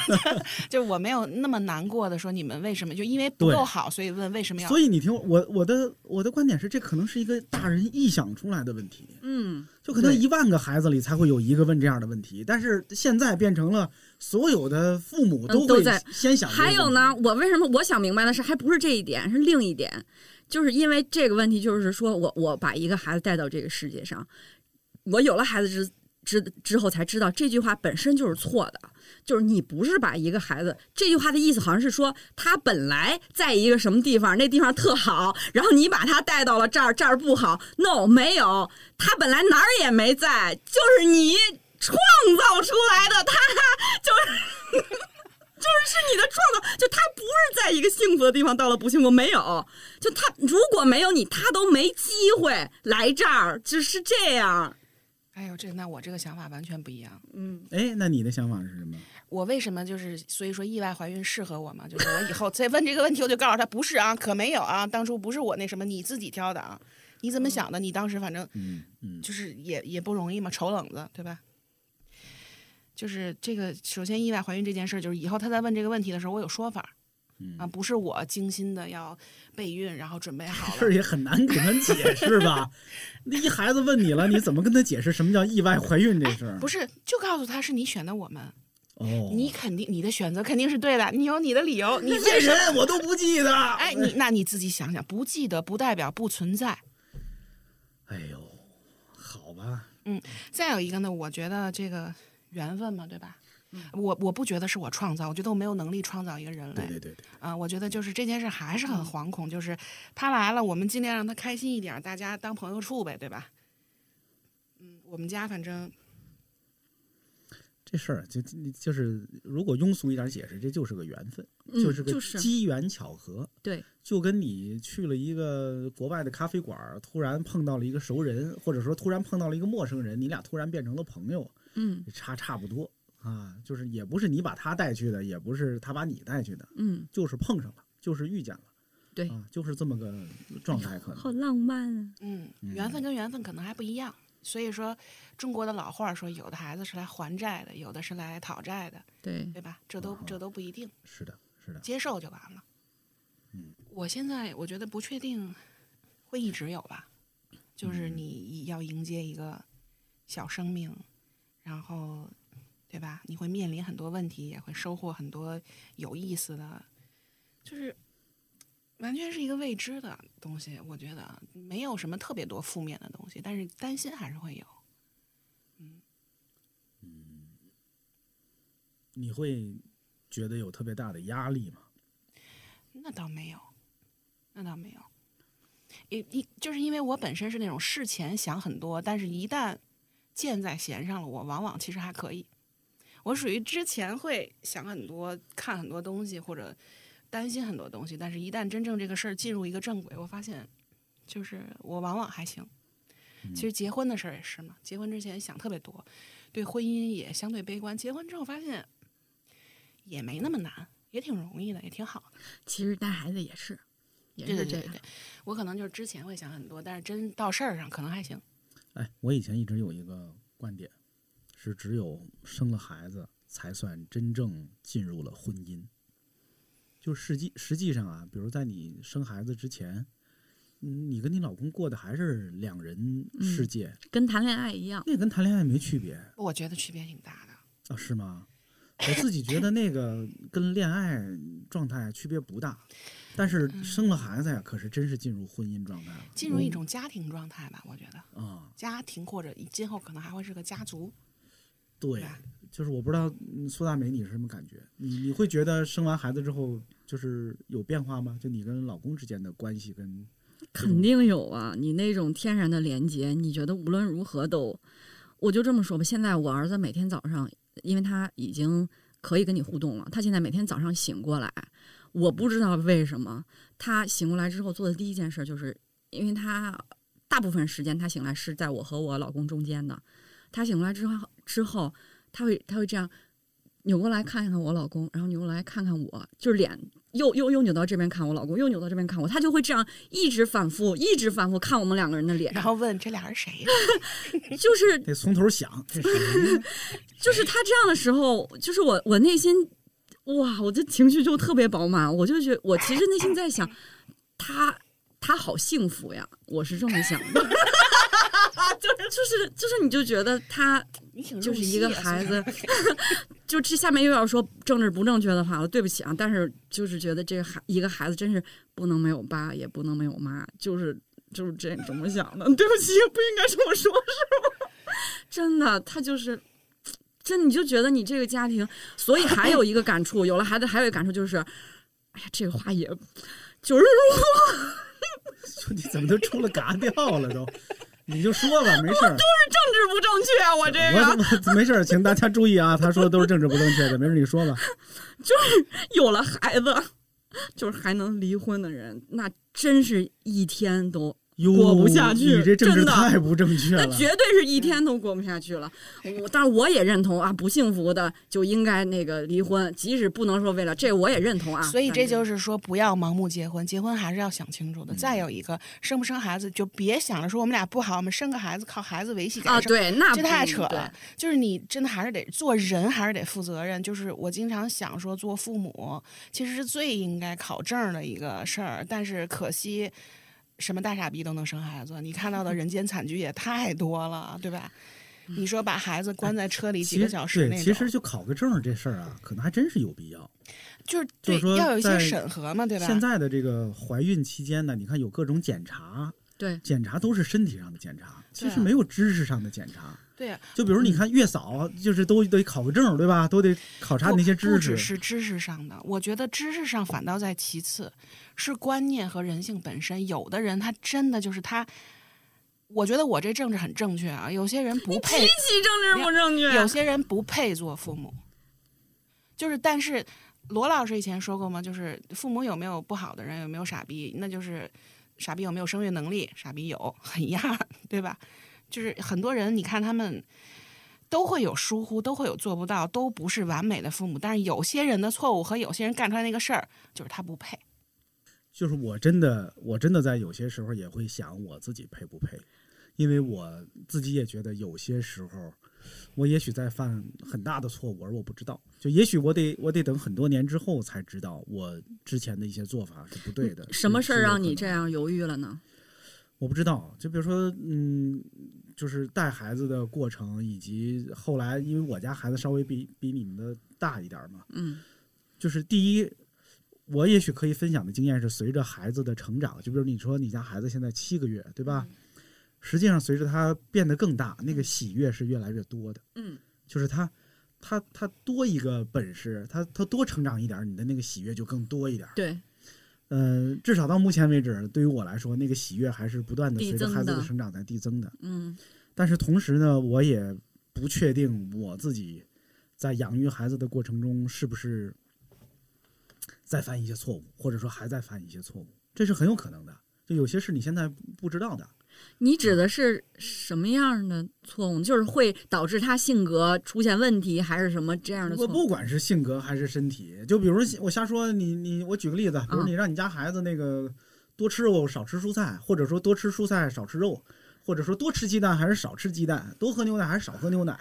(laughs) 就我没有那么难过的说你们为什么就因为不够好，所以问为什么要？所以你听我我我的我的观点是，这可能是一个大人臆想出来的问题。嗯，就可能一万个孩子里才会有一个问这样的问题，但是现在变成了所有的父母嗯都会都在先想。还有呢，我为什么我想明白的是，还不是这一点，是另一点，就是因为这个问题，就是说我我把一个孩子带到这个世界上，我有了孩子之之之后才知道这句话本身就是错的，就是你不是把一个孩子，这句话的意思好像是说他本来在一个什么地方，那地方特好，然后你把他带到了这儿，这儿不好。No，没有，他本来哪儿也没在，就是你创造出来的，他就是。(laughs) 就是是你的创造，就他不是在一个幸福的地方到了不幸福，没有，就他如果没有你，他都没机会来这儿，就是这样。哎呦，这那我这个想法完全不一样。嗯，哎，那你的想法是什么？我为什么就是所以说意外怀孕适合我吗？就是我以后再问这个问题，我就告诉他不是啊，可没有啊，当初不是我那什么，你自己挑的啊，你怎么想的？你当时反正嗯嗯，就是也也不容易嘛，丑冷子对吧？就是这个，首先意外怀孕这件事儿，就是以后他在问这个问题的时候，我有说法嗯啊，不是我精心的要备孕，然后准备好这了。也很难给他解释吧？那一孩子问你了，你怎么跟他解释什么叫意外怀孕这事儿？不是，就告诉他是你选的我们，哦，你肯定你的选择肯定是对的，你有你的理由，你为这什么？人我都不记得。哎，你那你自己想想，不记得不代表不存在。哎呦，好吧，嗯再有一个呢，我觉得这个缘分嘛，对吧？我我不觉得是我创造，我觉得我没有能力创造一个人类。对对对对，啊、我觉得就是这件事还是很惶恐，就是他来了，我们尽量让他开心一点，大家当朋友处呗，对吧？嗯，我们家反正这事儿就就就是，如果庸俗一点解释，这就是个缘分，嗯就是个机缘巧合。对，就跟你去了一个国外的咖啡馆，突然碰到了一个熟人，或者说突然碰到了一个陌生人，你俩突然变成了朋友，嗯差差不多啊。就是也不是你把他带去的，也不是他把你带去的，嗯，就是碰上了，就是遇见了。对啊，就是这么个状态，可能。好浪漫啊！嗯，缘分跟缘分可能还不一样。所以说，中国的老话说，有的孩子是来还债的，有的是来讨债的，对，对吧？这都这都不一定，是的，是的。接受就完了。嗯，我现在我觉得不确定会一直有吧，就是你要迎接一个小生命，然后对吧？你会面临很多问题，也会收获很多有意思的，就是完全是一个未知的东西。我觉得没有什么特别多负面的东西，但是担心还是会有。嗯你会觉得有特别大的压力吗？那倒没有，那倒没有。一一就是因为我本身是那种事前想很多，但是一旦箭在弦上了，我往往其实还可以。我属于之前会想很多、看很多东西或者担心很多东西，但是一旦真正这个事儿进入一个正轨，我发现就是我往往还行。其实结婚的事儿也是嘛，结婚之前想特别多，对婚姻也相对悲观，结婚之后发现也没那么难，也挺容易的，也挺好的。其实带孩子也是，也是这样对对对对。，我可能就是之前会想很多，但是真到事儿上可能还行。哎，我以前一直有一个观点，是只有生了孩子才算真正进入了婚姻。就实际实际上啊，比如在你生孩子之前，嗯你跟你老公过的还是两人世界，跟谈恋爱一样。那跟谈恋爱没区别我觉得区别挺大的。啊，是吗？我自己觉得那个跟恋爱状态区别不大，但是生了孩子呀，可是真是进入婚姻状态了进入一种家庭状态吧，我觉得啊。家庭或者今后可能还会是个家族。对吧，就是我不知道嗯苏大美你是什么感觉？你你会觉得生完孩子之后就是有变化吗？就你跟老公之间的关系跟肯定有啊，你那种天然的连接，你觉得无论如何都，我就这么说吧。现在我儿子每天早上，因为他已经可以跟你互动了，他现在每天早上醒过来，我不知道为什么，他醒过来之后做的第一件事就是，因为他大部分时间他醒来是在我和我老公中间的，他醒过来之后之后，他会他会这样。扭过来看看我老公，然后扭过来看看我，就是脸又又又扭到这边看我老公，又扭到这边看我，他就会这样一直反复，一直反复看我们两个人的脸，然后问这俩人谁呀？(laughs) 就是 (laughs) 得从头想，(laughs) 就是他这样的时候，就是我我内心哇，我的情绪就特别饱满，我就觉我其实内心在想，他他好幸福呀，我是这么想的，(laughs) 就是就是就是你就觉得他就是一个孩子，(laughs) 就这下面又要说政治不正确的话了，对不起啊，但是就是觉得这个孩一个孩子真是不能没有爸，也不能没有妈，就是就是这怎么想的。(laughs) 对不起，不应该这么说，是吗？真的，他就是。真你就觉得你这个家庭，所以还有一个感触，有了孩子还有一个感触就是，哎呀，这个话也就是说，就你怎么都出了嘎掉了都？你就说吧，没事儿。(laughs) 都是政治不正确啊，我这个 (laughs) 没事儿，请大家注意啊，他说的都是政治不正确的，没事儿你说吧。(laughs) 就是有了孩子，就是还能离婚的人，那真是一天都哟过不下去你这政治真的太不正确了。那绝对是一天都过不下去了。我但是我也认同啊，不幸福的就应该那个离婚，即使不能说为了这，我也认同啊。所以这就是说，不要盲目结婚，结婚还是要想清楚的。再嗯有一个，生不生孩子就别想着说我们俩不好，我们生个孩子靠孩子维系啊，感受。对，那这太扯了。就是你真的还是得做人，还是得负责任。就是我经常想说，做父母其实是最应该考证的一个事儿，但是可惜。什么大傻逼都能生孩子，你看到的 (laughs) 人间惨剧也太多了，对吧？你说把孩子关在车里几个小时那其实就考个证这事儿啊，可能还真是有必要。就是对就是说要有一些审核嘛，对吧？现在的这个怀孕期间呢，你看有各种检查，对，检查都是身体上的检查，其实没有知识上的检查。对啊，就比如你看月嫂，就是都得考个证，对吧？都得考察你那些知识。只是知识上的，我觉得知识上反倒在其次，是观念和人性本身。有的人他真的就是他，我觉得我这政治很正确啊，有些人不配，极其政治不正确。有些人不配做父母，就是但是罗老师以前说过嘛，就是父母有没有不好的人，有没有傻逼，那就是傻逼有没有生育能力，傻逼有，一样，对吧？就是很多人，你看他们都会有疏忽，都会有做不到，都不是完美的父母。但是有些人的错误和有些人干出来那个事儿，就是他不配。就是我真的，我真的在有些时候也会想我自己配不配，因为我自己也觉得有些时候，我也许在犯很大的错误，而我不知道。就也许我得我得等很多年之后才知道，我之前的一些做法是不对的。什么事儿让你这样犹豫了呢？我不知道，就比如说，嗯，就是带孩子的过程，以及后来，因为我家孩子稍微比比你们的大一点嘛，嗯，就是第一，我也许可以分享的经验是，随着孩子的成长，就比如你说你家孩子现在七个月，对吧？实际上，随着他变得更大，那个喜悦是越来越多的。嗯，就是他，他，他多一个本事，他他多成长一点，你的那个喜悦就更多一点。对，嗯，至少到目前为止，对于我来说，那个喜悦还是不断的随着孩子的的成长在递增的。嗯但是同时呢，我也不确定我自己在养育孩子的过程中是不是在犯一些错误，或者说还在犯一些错误，这是很有可能的。就有些是你现在不知道的。你指的是什么样的错误？就是会导致他性格出现问题，还是什么这样的错误？我不管是性格还是身体，就比如我瞎说，你你我举个例子，比如嗯你让你家孩子那个多吃肉少吃蔬菜，或者说多吃蔬菜少吃肉，或者说多吃鸡蛋还是少吃鸡蛋，多喝牛奶还是少喝牛奶，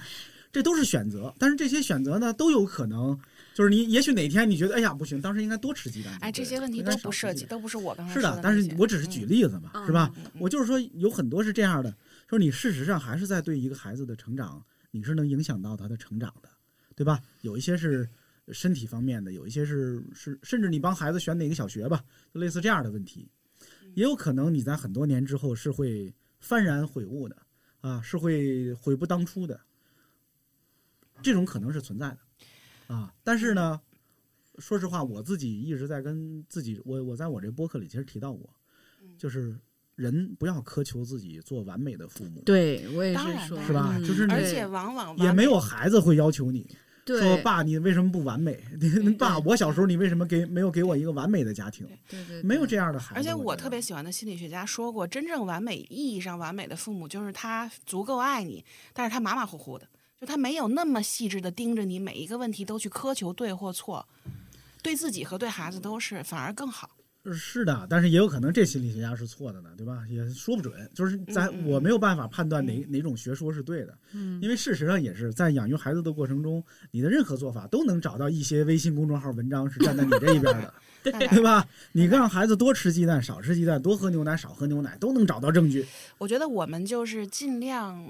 这都是选择。但是这些选择呢，都有可能，就是你也许哪天你觉得哎呀不行，当时应该多吃鸡蛋。哎，这些问题都不涉及，都不是我刚才是的，但是我只是举例子嘛，嗯是吧？我就是说有很多是这样的，就是你事实上还是在对一个孩子的成长，你是能影响到他的成长的，对吧？有一些是身体方面的，有一些是是甚至你帮孩子选哪个小学吧，就类似这样的问题，也有可能你在很多年之后是会幡然悔悟的啊，是会悔不当初的，这种可能是存在的啊。但是呢，说实话，我自己一直在跟自己，我我在我这播客里其实提到过，就是人不要苛求自己做完美的父母，对我也是说，当然是吧？嗯就是你而且往往也没有孩子会要求你对说爸，你为什么不完美？(laughs) 爸，我小时候你为什么给没有给我一个完美的家庭？对对，没有这样的孩子。而且我特别喜欢的心理学家说过，真正完美意义上完美的父母，就是他足够爱你，但是他马马虎虎的，就他没有那么细致的盯着你每一个问题都去苛求对或错，对自己和对孩子都是，反而更好。是的，但是也有可能这心理学家是错的呢，对吧？也说不准，就是咱嗯嗯我没有办法判断哪哪种学说是对的，嗯因为事实上也是在养育孩子的过程中，你的任何做法都能找到一些微信公众号文章是站在你这一边的，(laughs) 对对吧？你让孩子多吃鸡蛋，少吃鸡蛋，多喝牛奶，少喝牛奶，都能找到证据。我觉得我们就是尽量。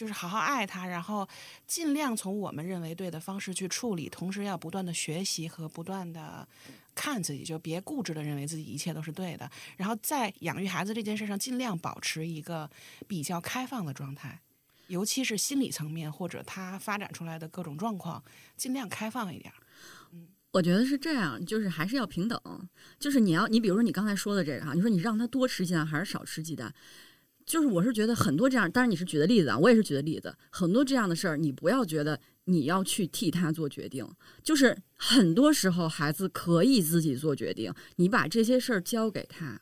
就是好好爱他，然后尽量从我们认为对的方式去处理，同时要不断的学习和不断的看自己，就别固执的认为自己一切都是对的。然后在养育孩子这件事上，尽量保持一个比较开放的状态，尤其是心理层面或者他发展出来的各种状况，尽量开放一点儿。我觉得是这样，就是还是要平等。就是你要，你比如说你刚才说的这个哈，你说你让他多吃鸡蛋还是少吃鸡蛋，就是我是觉得很多这样，当然你是举的例子啊，我也是举的例子，很多这样的事儿，你不要觉得你要去替他做决定，就是很多时候孩子可以自己做决定，你把这些事儿交给他。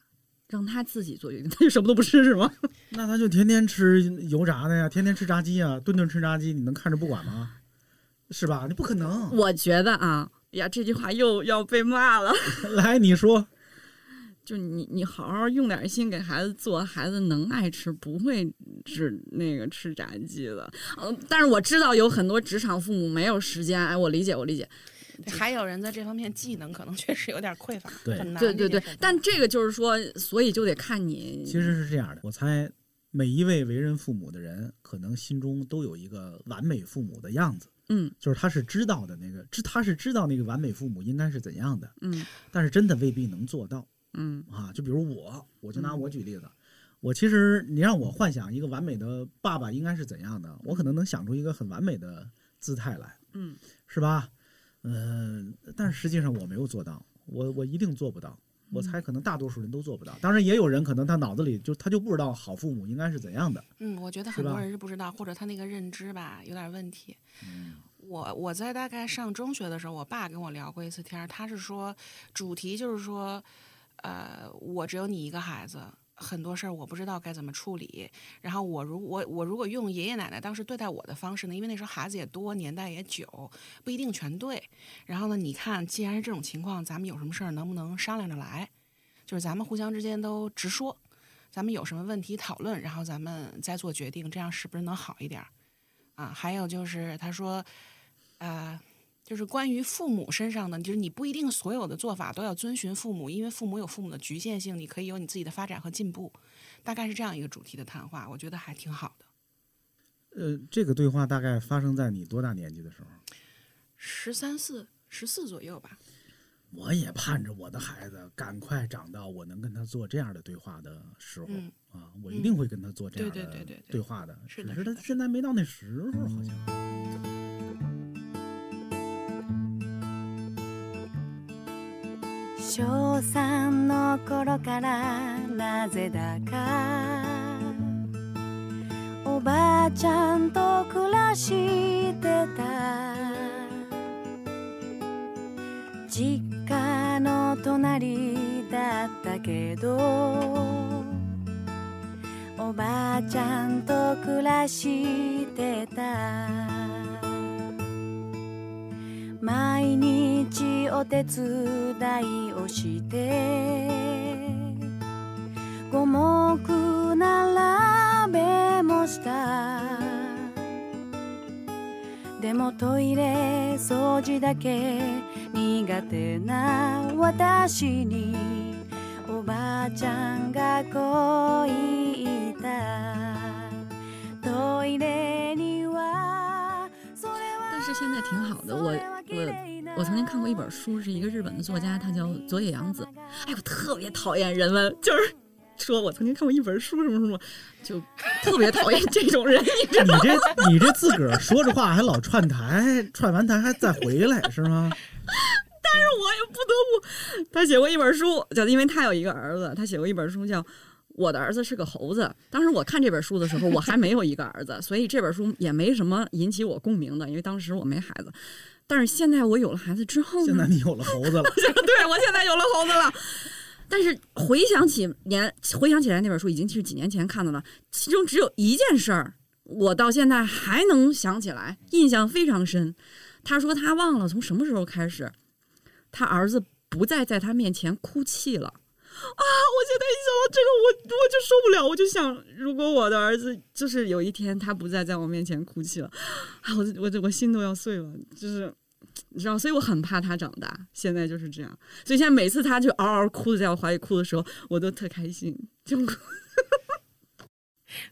让他自己做决定，他就什么都不吃是吗？(laughs) 那他就天天吃油炸的呀，天天吃炸鸡啊，顿顿吃炸鸡，你能看着不管吗？是吧？你不可能。我觉得啊，呀，这句话又要被骂了。(laughs) 来，你说，就你你好好用点心给孩子做，孩子能爱吃，不会只那个吃炸鸡的。嗯，但是我知道有很多职场父母没有时间，哎，我理解，我理解。还有人在这方面技能可能确实有点匮乏，对很难。对对对但这个就是说，所以就得看你。其实是这样的，我猜每一位为人父母的人，可能心中都有一个完美父母的样子，嗯就是他是知道的那个，知他是知道那个完美父母应该是怎样的，嗯但是真的未必能做到嗯啊。就比如我，我就拿嗯我举例子，我其实你让我幻想一个完美的爸爸应该是怎样的，我可能能想出一个很完美的姿态来，嗯是吧？嗯、但是实际上我没有做到，我我一定做不到。我嗯猜可能大多数人都做不到，当然也有人可能他脑子里就他就不知道好父母应该是怎样的。嗯，我觉得很多人是不知道，或者他那个认知吧有点问题。我我在大概上中学的时候，我爸跟我聊过一次天儿，他是说主题就是说，呃，我只有你一个孩子，很多事儿我不知道该怎么处理。然后我如我我如果用爷爷奶奶当时对待我的方式呢，因为那时候孩子也多，年代也久，不一定全对。然后呢，你看，既然是这种情况，咱们有什么事儿能不能商量着来？就是咱们互相之间都直说，咱们有什么问题讨论，然后咱们再做决定，这样是不是能好一点儿？啊，还有就是他说，呃，就是关于父母身上的，就是你不一定所有的做法都要遵循父母，因为父母有父母的局限性，你可以有你自己的发展和进步。大概是这样一个主题的谈话，我觉得还挺好的。呃，这个对话大概发生在你多大年纪的时候？十三四、十四左右吧。我也盼着我的孩子赶快长到我能跟他做这样的对话的时候、嗯啊，我一定会跟他做这样对的对对对对对话的。是的是他是的现在没到那时候，好像。小三の頃からなぜだか。おばあちゃんと暮らしてた。実家の隣だったけど。おばあちゃんと暮らしてた。お手伝いをして。五目並べもした。でもトイレ掃除だけ苦手な私に。おばあちゃんがこう言った。トイレにはそれは。但是现在挺好的，我我我曾经看过一本书，是一个日本的作家，他叫佐野洋子。哎，我特别讨厌人们就是说我曾经看过一本书什么什么，就特别讨厌这种人，你知你道吗？(laughs) 这你这自个儿说着话还老串台，串完台还再回来是吗？(laughs) 但是我也不得不，他写过一本书，叫因为他有一个儿子，他写过一本书叫。我的儿子是个猴子。当时我看这本书的时候，我还没有一个儿子，所以这本书也没什么引起我共鸣的，因为当时我没孩子。但是现在我有了孩子之后呢，现在你有了猴子了，(laughs) 对我现在有了猴子了。但是回想起年，回想起来那本书已经是几年前看的了，其中只有一件事儿，我到现在还能想起来，印象非常深。他说他忘了从什么时候开始，他儿子不再在他面前哭泣了。啊！我现在一想到这个，我我就受不了，我就想，如果我的儿子就是有一天他不再在我面前哭泣了，啊，我我我心都要碎了，就是你知道，所以我很怕他长大。现在就是这样，所以现在每次他就嗷嗷哭的在我怀里哭的时候，我都特开心，就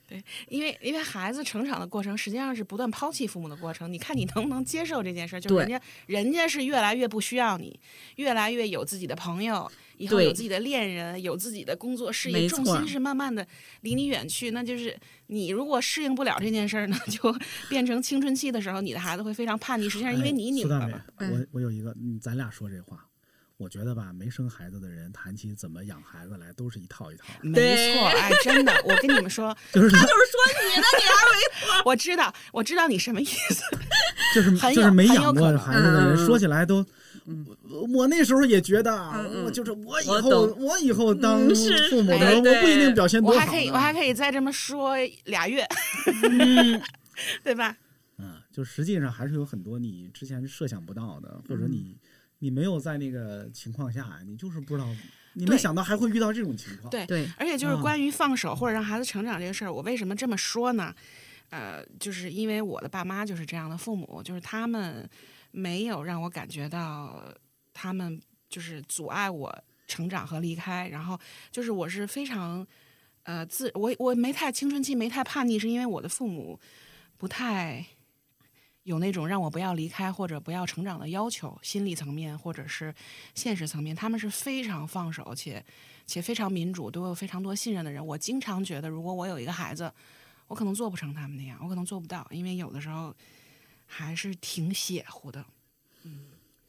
对，因为因为孩子成长的过程实际上是不断抛弃父母的过程。你看你能不能接受这件事儿？就是人家人家是越来越不需要你，越来越有自己的朋友，以后有自己的恋人，有自己的工作事业，重心是慢慢的离你远去。那就是你如果适应不了这件事儿呢，就 (laughs) 变成青春期的时候，你的孩子会非常叛逆。实际上因为你拧巴了。，嗯我我有一个，嗯咱俩说这话，我觉得吧，没生孩子的人谈起怎么养孩子来，都是一套一套，没错，哎，真的，我跟你们说，(laughs) 就是他就是说你呢，你还没 (laughs) 我知道，我知道你什么意思。(laughs) 就是就是没养过孩子的人，嗯说起来都。我我那时候也觉得，嗯嗯我就是我以后我以后当父母的，哎我不一定表现多好。我还可以，我还可以再这么说俩月，对吧？嗯，就实际上还是有很多你之前设想不到的，或嗯者你你没有在那个情况下，你就是不知道，你没想到还会遇到这种情况。对对而且就是啊关于放手或者让孩子成长这个事儿，我为什么这么说呢？呃，就是因为我的爸妈就是这样的父母，就是他们没有让我感觉到他们就是阻碍我成长和离开，然后就是我是非常呃，自我我没太青春期没太叛逆，是因为我的父母不太有那种让我不要离开或者不要成长的要求，心理层面或者是现实层面，他们是非常放手且且非常民主，对我有非常多信任的人。我经常觉得，如果我有一个孩子，我可能做不成他们那样，我可能做不到，因为有的时候还是挺血乎的。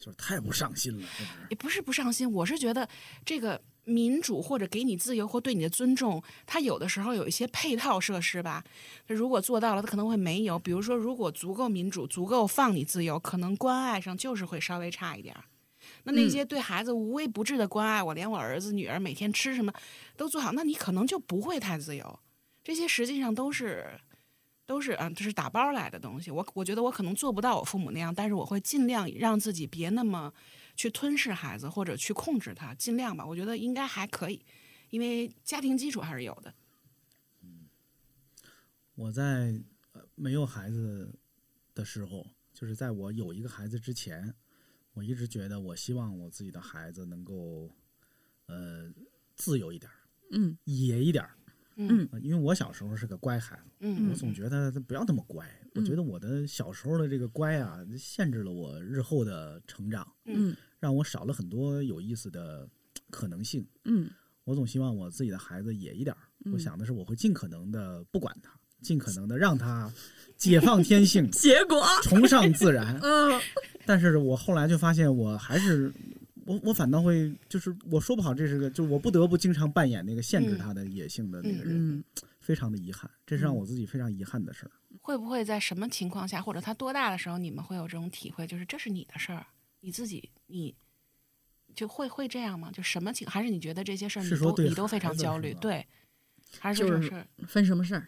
就是太不上心了，是不是？也不是不上心，我是觉得这个民主或者给你自由或对你的尊重，它有的时候有一些配套设施吧。如果做到了，它可能会没有。比如说，如果足够民主、足够放你自由，可能关爱上就是会稍微差一点儿。那那些对孩子无微不至的关爱，我连我儿子女儿每天吃什么都做好，那你可能就不会太自由。这些实际上都是。都是嗯，这是打包来的东西。我我觉得我可能做不到我父母那样，但是我会尽量让自己别那么去吞噬孩子或者去控制他，尽量吧。我觉得应该还可以，因为家庭基础还是有的。我在呃没有孩子的时候，就是在我有一个孩子之前，我一直觉得我希望我自己的孩子能够呃自由一点，嗯，野一点儿。嗯呃因为我小时候是个乖孩子，嗯我总觉得他不要那么乖。我觉得我的小时候的这个乖啊，限制了我日后的成长，嗯让我少了很多有意思的可能性。嗯我总希望我自己的孩子野一点我想的是，我会尽可能的不管他，尽可能的让他解放天性，结果崇尚自然。嗯但是我后来就发现，我还是我我反倒会就是我说不好，这是个就是我不得不经常扮演那个限制他的野性的那个人，嗯非常的遗憾，这是让我自己非常遗憾的事儿。会不会在什么情况下，或者他多大的时候，你们会有这种体会？就是这是你的事儿，你自己你就会会这样吗？就什么情？还是你觉得这些事儿你都你都非常焦虑？对，还是就是这事儿？分什么事儿，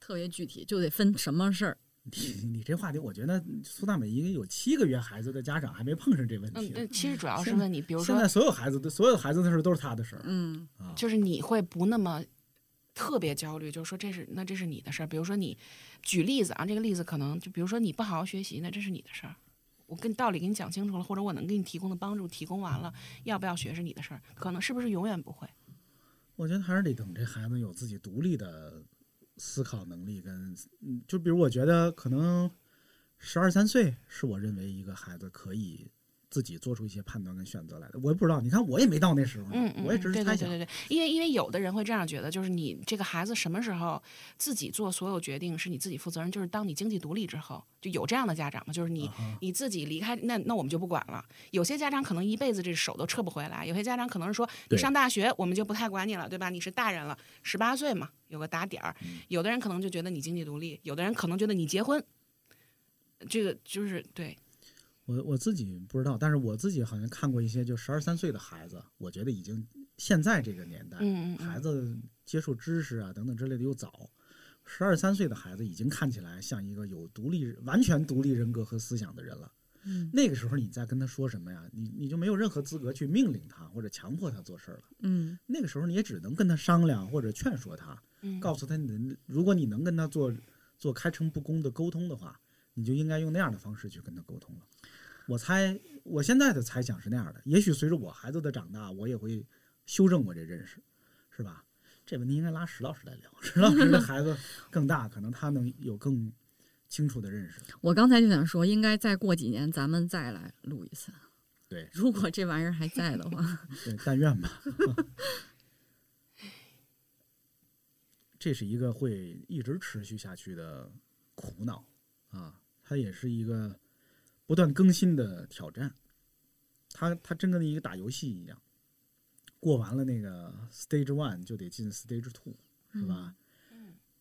特别具体，就得分什么事儿。你你这话题，我觉得苏大美应该有七个月孩子的家长还没碰上这问题，。嗯对，其实主要是问你，比如说现在所有孩子的所有孩子的事都是他的事儿。嗯就是你会不那么特别焦虑，就是说这是那这是你的事儿。比如说你举例子啊，这个例子可能就比如说你不好好学习，那这是你的事儿。我跟道理给你讲清楚了，或者我能给你提供的帮助提供完了，要不要学是你的事儿，可能是不是永远不会？我觉得还是得等这孩子有自己独立的思考能力跟，就比如我觉得可能十二三岁是我认为一个孩子可以自己做出一些判断跟选择来的。我也不知道，你看我也没到那时候，我也只是猜想。对对对对对，因为因为有的人会这样觉得，就是你这个孩子什么时候自己做所有决定是你自己负责任，就是当你经济独立之后，就有这样的家长嘛，就是你、你自己离开，那那我们就不管了。有些家长可能一辈子这手都撤不回来，有些家长可能是说你上大学我们就不太管你了，对吧？你是大人了，十八岁嘛，有个打点儿。有的人可能就觉得你经济独立，有的人可能觉得你结婚，这个就是对，我我自己不知道，但是我自己好像看过一些就十二三岁的孩子，我觉得已经现在这个年代，嗯嗯嗯孩子接触知识啊等等之类的又早。十二三岁的孩子已经看起来像一个有独立、完全独立人格和思想的人了。嗯那个时候你再跟他说什么呀？你你就没有任何资格去命令他或者强迫他做事儿了。嗯那个时候你也只能跟他商量或者劝说他，嗯告诉他你的，如果你能跟他做做开诚布公的沟通的话，你就应该用那样的方式去跟他沟通了。我猜我现在的猜想是那样的，也许随着我孩子的长大，我也会修正我这认识，是吧？这问题应该拉石老师来聊，石老师的孩子更大，可能他能有更清楚的认识。我刚才就想说，应该再过几年咱们再来录一次。对如果这玩意儿还在的话，(laughs) 对，但愿吧。(laughs) 这是一个会一直持续下去的苦恼啊，它也是一个不断更新的挑战。它它真跟一个打游戏一样，过完了那个 stage one 就得进 stage two，是吧？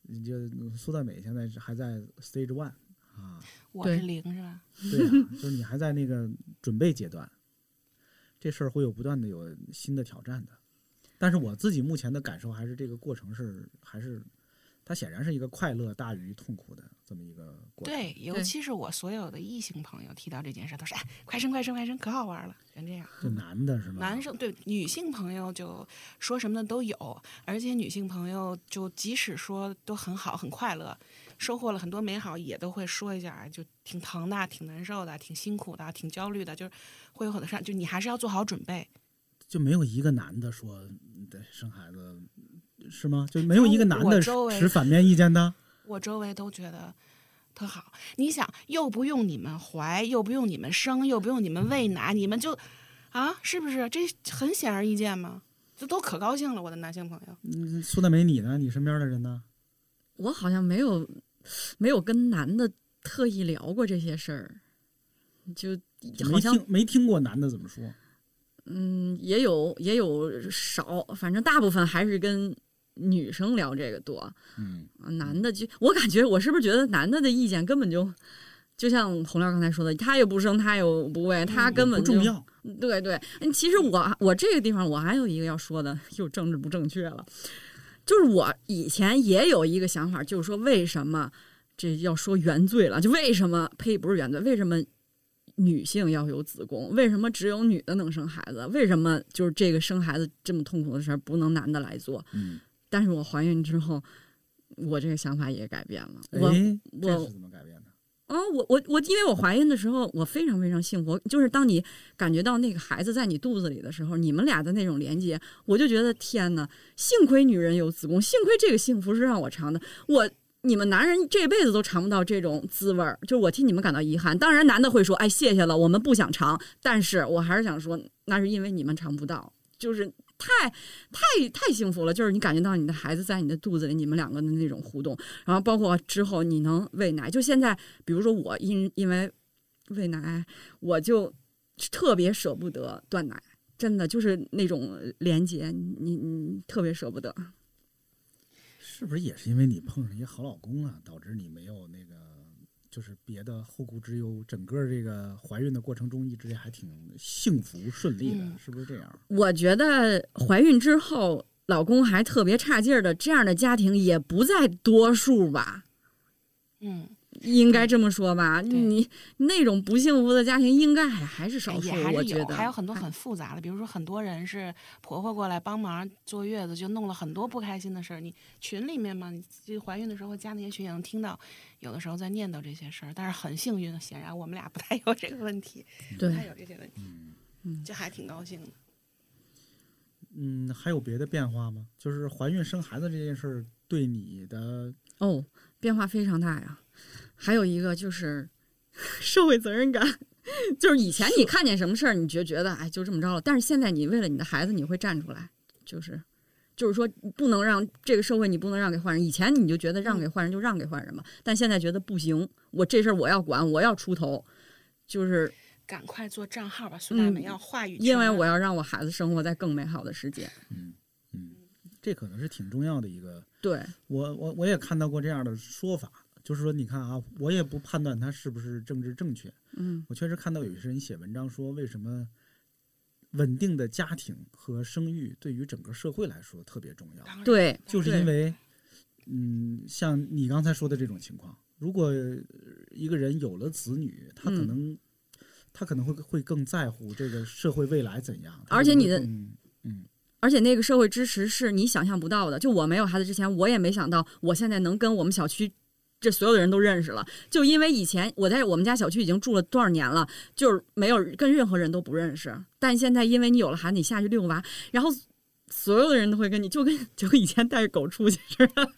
你就苏大美现在是还在 stage one 啊，我是零是吧？对啊，就是你还在那个准备阶段，这事儿会有不断的有新的挑战的。但是我自己目前的感受还是这个过程是还是，它显然是一个快乐大于痛苦的这么一个过程。对，尤其是我所有的异性朋友提到这件事，都是哎，快生快生快生，可好玩了，全这样。就男的是吗？男生对女性朋友就说什么的都有，而且女性朋友就即使说都很好很快乐，收获了很多美好，也都会说一下，哎就挺疼的、挺难受的、挺辛苦的、挺焦虑的，就是会有很多事儿，就你还是要做好准备。就没有一个男的说生孩子是吗？就没有一个男的持反面意见的？(laughs) 我周围都觉得特好。你想，又不用你们怀，又不用你们生，又不用你们喂奶，你们就啊，是不是？这很显而易见嘛，这都可高兴了。我的男性朋友，嗯，苏大梅你呢？你身边的人呢？我好像没有没有跟男的特意聊过这些事儿，就好没像听没听过男的怎么说？嗯，也有也有少，反正大部分还是跟女生聊这个多。嗯，啊男的就我感觉我是不是觉得男的的意见根本就就像洪亮刚才说的，他也不生，他也不喂，他根本就嗯不重要。对对，嗯其实我我这个地方我还有一个要说的，又政治不正确了，就是我以前也有一个想法，就是说为什么这要说原罪了？就为什么呸不是原罪？为什么女性要有子宫？为什么只有女的能生孩子？为什么就是这个生孩子这么痛苦的事儿不能男的来做？嗯，但是我怀孕之后，我这个想法也改变了。我我是怎么改变的？哦，我我我，因为我怀孕的时候，我非常非常幸福。就是当你感觉到那个孩子在你肚子里的时候，你们俩的那种连接，我就觉得天哪！幸亏女人有子宫，幸亏这个幸福是让我尝的。我你们男人这辈子都尝不到这种滋味儿，就是我替你们感到遗憾。当然，男的会说：“哎，谢谢了，我们不想尝。”但是我还是想说，那是因为你们尝不到，就是太太太幸福了。就是你感觉到你的孩子在你的肚子里，你们两个的那种互动，然后包括之后你能喂奶。就现在，比如说我因因为喂奶，我就特别舍不得断奶，真的就是那种连接，你你特别舍不得。是不是也是因为你碰上一个好老公啊，导致你没有那个就是别的后顾之忧？整个这个怀孕的过程中一直还挺幸福顺利的，嗯是不是这样？我觉得怀孕之后，老公还特别差劲儿的这样的家庭也不在多数吧。嗯，应该这么说吧，你那种不幸福的家庭应该还还是少数也，还是有，我觉得还有很多很复杂的，比如说很多人是婆婆过来帮忙坐月子，就弄了很多不开心的事儿。你群里面嘛，你就怀孕的时候加那些群也能听到，有的时候在念叨这些事儿。但是很幸运，显然我们俩不太有这个问题，不太有这些问题，嗯就还挺高兴的。嗯，还有别的变化吗？就是怀孕生孩子这件事儿对你的哦，变化非常大呀。还有一个就是 (laughs) 社会责任感，就是以前你看见什么事儿，你就觉得哎就这么着了，但是现在你为了你的孩子，你会站出来，就是就是说不能让这个社会你不能让给坏人。以前你就觉得让给坏人就让给坏人吧，但现在觉得不行，我这事儿我要管，我要出头，就是赶快做账号吧，苏大美嗯要话语权，因为我要让我孩子生活在更美好的世界。嗯嗯，这可能是挺重要的一个。对，我我我也看到过这样的说法，就是说你看啊，我也不判断他是不是政治正确，嗯我确实看到有些人写文章说，为什么稳定的家庭和生育对于整个社会来说特别重要，对，就是因为，嗯，像你刚才说的这种情况，如果呃一个人有了子女，他可嗯能、他可能会会更在乎这个社会未来怎样，而且你的嗯而且那个社会支持是你想象不到的。就我没有孩子之前，我也没想到我现在能跟我们小区这所有的人都认识了。就因为以前我在我们家小区已经住了多少年了，就是没有跟任何人都不认识。但现在因为你有了孩子，你下去遛娃，然后所有的人都会跟你，就跟就跟以前带着狗出去似的。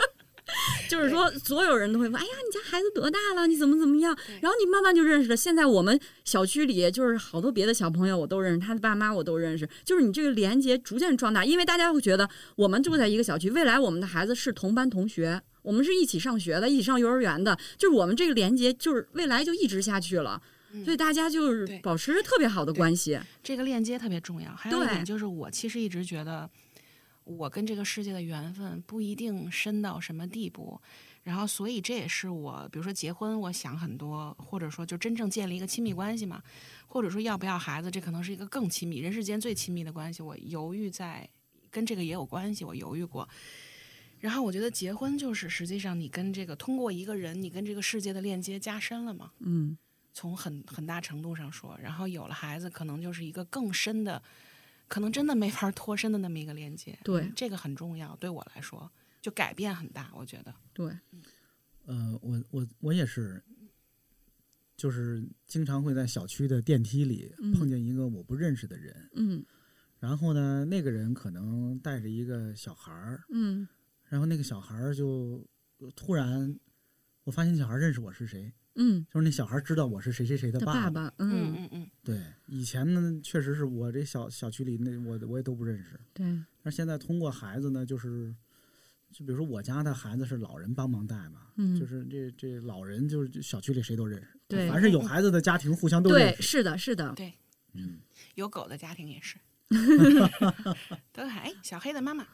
(laughs) 就是说，所有人都会问：“哎呀，你家孩子多大了？你怎么怎么样？”然后你慢慢就认识了。现在我们小区里就是好多别的小朋友我都认识，他的爸妈我都认识。就是你这个连接逐渐壮大，因为大家会觉得我们住在一个小区，未来我们的孩子是同班同学，我们是一起上学的，一起上幼儿园的，就是我们这个连接就是未来就一直下去了。所以大家就是保持着特别好的关系。这个链接特别重要。还有一点就是，我其实一直觉得，我跟这个世界的缘分不一定深到什么地步。然后，所以这也是我，比如说结婚，我想很多，或者说就真正建立一个亲密关系嘛，或者说要不要孩子，这可能是一个更亲密、人世间最亲密的关系。我犹豫在，跟这个也有关系，我犹豫过。然后我觉得结婚就是实际上你跟这个通过一个人，你跟这个世界的链接加深了嘛。嗯，从很很大程度上说，然后有了孩子，可能就是一个更深的，可能真的没法脱身的那么一个连接。对嗯这个很重要，对我来说就改变很大，我觉得。对，呃，我我我也是，就是经常会在小区的电梯里嗯碰见一个我不认识的人，嗯然后呢，那个人可能带着一个小孩儿，嗯然后那个小孩儿就突然，我发现那小孩儿认识我是谁，嗯，就是那小孩知道我是谁谁谁的他爸爸爸，嗯。嗯，嗯嗯，对，以前呢，确实是我这小小区里那我我也都不认识，对，但是现在通过孩子呢，就是就比如说我家的孩子是老人帮忙带嘛，嗯。就是这这老人就是小区里谁都认识，对凡是有孩子的家庭互相都认对，识，是的，是的，对，嗯，有狗的家庭也是，(laughs) 都喊哎小黑的妈妈。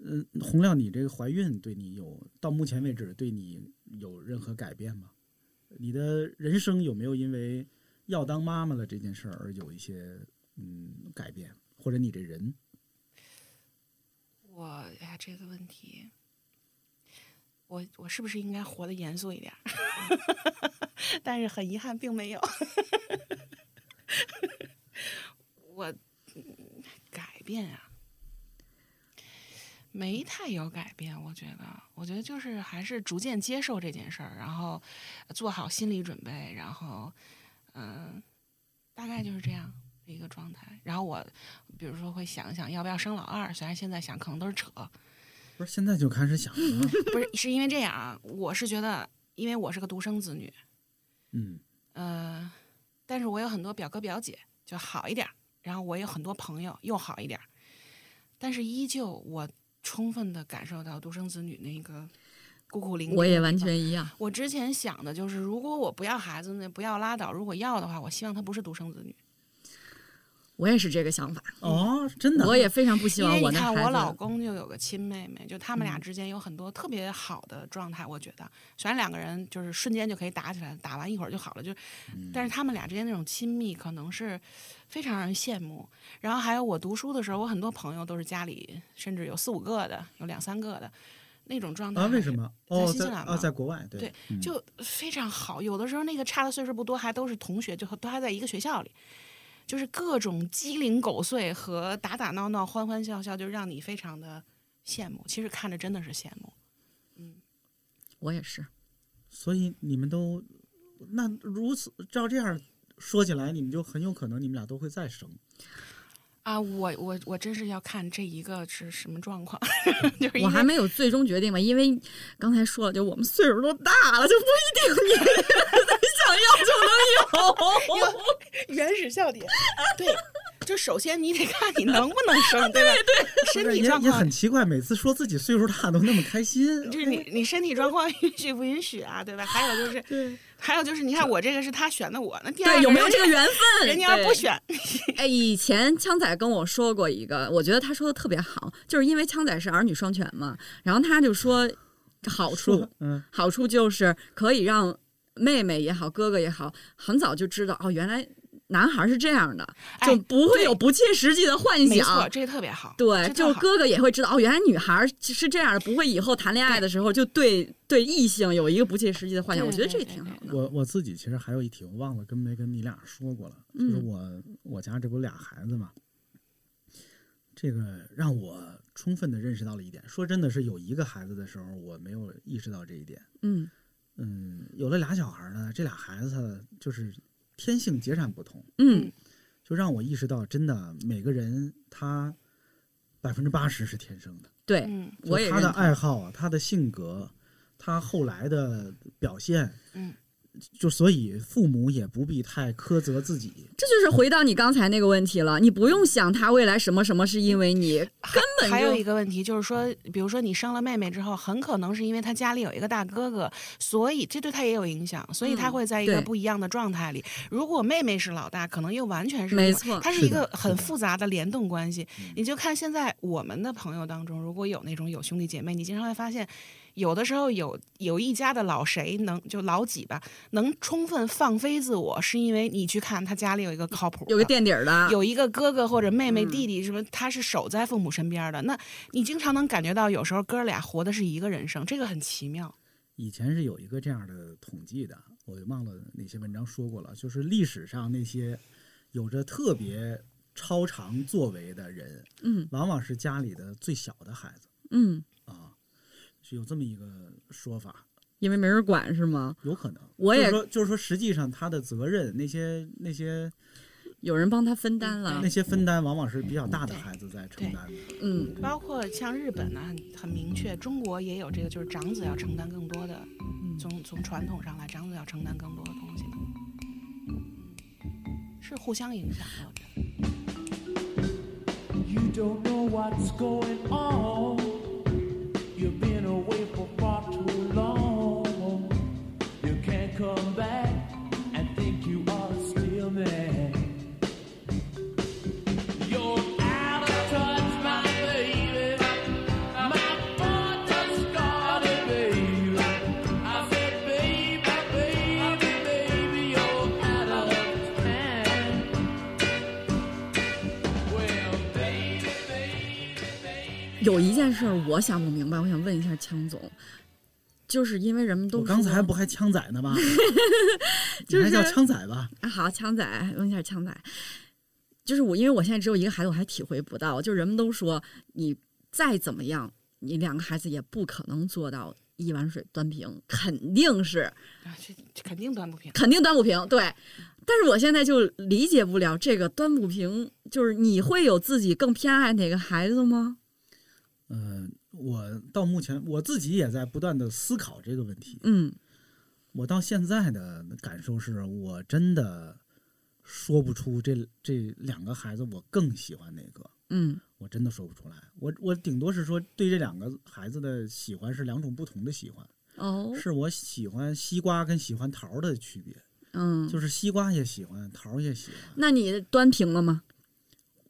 嗯，洪亮，你这个怀孕对你有到目前为止对你有任何改变吗？你的人生有没有因为要当妈妈了这件事儿而有一些嗯改变，或者你这人？我呀，这个问题，我我是不是应该活得严肃一点？(laughs) 但是很遗憾，并没有。(laughs) 我改变啊，没太有改变。我觉得，我觉得就是还是逐渐接受这件事儿，然后做好心理准备，然后嗯、大概就是这样的一个状态。然后我比如说会想一想要不要生老二，虽然现在想可能都是扯，不是现在就开始想了？不是是因为这样啊，我是觉得，因为我是个独生子女，嗯呃，但是我有很多表哥表姐就好一点儿，然后我有很多朋友又好一点儿，但是依旧我充分的感受到独生子女那个孤苦伶仃。我也完。全一样。我之前想的就是，如果我不要孩子呢，不要拉倒；如果要的话，我希望他不是独生子女。我也是这个想法，哦，真的，我也非常不希因望为你看，我的孩我老。公就有个亲妹妹，就他们俩嗯之间有很多特别好的状态。我觉得，虽然两个人就是瞬间就可以打起来，打完一会儿就好了，就，嗯但是他们俩之间那种亲密，可能是非常让人羡慕。然后还有我读书的时候，我很多朋友都是家里甚至有四五个的，有两三个的那种状态。啊？为什？么？哦，在新西兰嘛啊，在国外，对对嗯就非常好。有的时候那个差的岁数不多，还都是同学，就都还在一个学校里，就是各种鸡零狗碎和打打闹闹、欢欢笑笑，就让你非常的羡慕。其实看着真的是羡慕。嗯我也是，所以你们都那如此照这样说起来，你们就很有可能你们俩都会再生。啊，我我我真是要看这一个是什么状况，(laughs) 就是我还没有最终决定吧，因为刚才说了，就我们岁数都大了，就不一定你 (laughs) 想要就能有。(laughs) 原始笑点，对，就首先你得看你能不能生，(laughs) 对吧？对身体状况很奇怪，每次说自己岁数大都那么开心。(laughs) 就是你你身体状况 (laughs) 允许不允许啊，对吧？还有就是，还有就是，你看我这个是他选的我，那第二对，有没有这个缘分？人家要不选，哎，以前枪仔跟我说过一个，我觉得他说的特别好，就是因为枪仔是儿女双全嘛，然后他就说好处，嗯，好处就是可以让妹妹也好，哥哥也好，很早就知道哦，原来男孩是这样的，哎就不会有不切实际的幻没错，想。这个特别好。对，就哥哥也会知道哦，原来女孩是这样的，不会以后谈恋爱的时候就对对异性有一个不切实际的幻想。我觉得这挺好的。我我自己其实还有一题，我忘了跟没跟你俩说过了，就是嗯我我家这不俩孩子嘛，这个让我充分的认识到了一点。说真的是有一个孩子的时候，我没有意识到这一点。嗯嗯，有了俩小孩呢，这俩孩子就是天性截然不同，嗯，就让我意识到，真的每个人他百分之八十是天生的。对，嗯。就他的爱好啊，他的性格，他后来的表现，嗯，就所以父母也不必太苛责自己。这就是回到你刚才那个问题了，你不用想他未来什么什么是因为你，根本还有一个问题就是说，比如说你生了妹妹之后，很可能是因为他家里有一个大哥哥，所以这对他也有影响，所以她嗯会在一个不一样的状态里。如果妹妹是老大，可能又完全是没错是它是一个很复杂的联动关系。你就看现在我们的朋友当中，如果有那种有兄弟姐妹，你经常会发现。有的时候有有一家的老谁能就老几吧，能充分放飞自我，是因为你去看他家里有一个靠谱，有个垫底的，有一个哥哥或者妹妹、嗯弟弟什么，他是守在父母身边的。那你经常能感觉到，有时候哥俩活的是一个人生，这个很奇妙。以前是有一个这样的统计的，我忘了哪些文章说过了，就是历史上那些有着特别超常作为的人，嗯往往是家里的最小的孩子嗯，啊，是有这么一个说法。因为没人管是吗？有可能，我也就是说，就是说，实际上他的责任，那些那些有人帮他分担了那。些分担往往是比较大的孩子在承担的。嗯，包括像日本呢，很很明确，中国也有这个，就是长子要承担更多的，嗯从从传统上来，长子要承担更多的东西是互相影响的。我觉得 You don't know what's going on. You've been away for far too long. You can't come back 有一件事儿我想不明白，我想问一下枪总，就是因为人们都我刚才不还枪仔呢吗？(laughs) 就是叫枪仔吧？啊，好，枪仔，问一下枪仔，就是我，因为我现在只有一个孩子，我还体会不到。就人们都说，你再怎么样，你两个孩子也不可能做到一碗水端平，肯定是，啊，这这肯定端不平。肯定端不平。对，但是我现在就理解不了这个端不平，就是你会有自己更偏爱哪个孩子吗？嗯、我到目前我自己也在不断的思考这个问题。嗯我到现在的感受是我真的说不出这这两个孩子我更喜欢哪个，嗯我真的说不出来。我我顶多是说对这两个孩子的喜欢是两种不同的喜欢，哦是我喜欢西瓜跟喜欢桃儿的区别，嗯，就是西瓜也喜欢，桃儿也喜欢。那你端平了吗？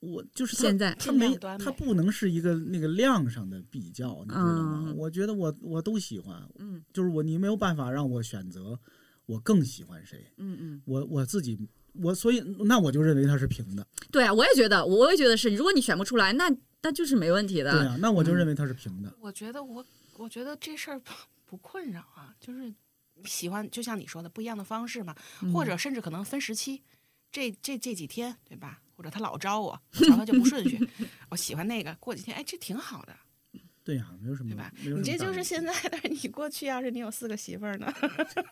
我就是现在它没尽量端呗它不能是一个那个量上的比较，你知道吗？嗯我觉得我我都喜欢，嗯就是我你没有办法让我选择我更喜欢谁，嗯嗯，我我自己我所以那我就认为它是平的，对啊，我也觉得，我也觉得是，如果你选不出来，那那就是没问题的。对啊，那我就认为它是平的。我觉得我我觉得这事儿不不困扰啊，就是喜欢，就像你说的不一样的方式嘛，或者甚至可能分时期，这这这几天对吧？或者他老招我，瞧他就不顺序，(laughs) 我喜欢那个，过几天哎，这挺好的，对呀、没有什么对吧？你这就是现在的，你过去要是你有四个媳妇儿呢，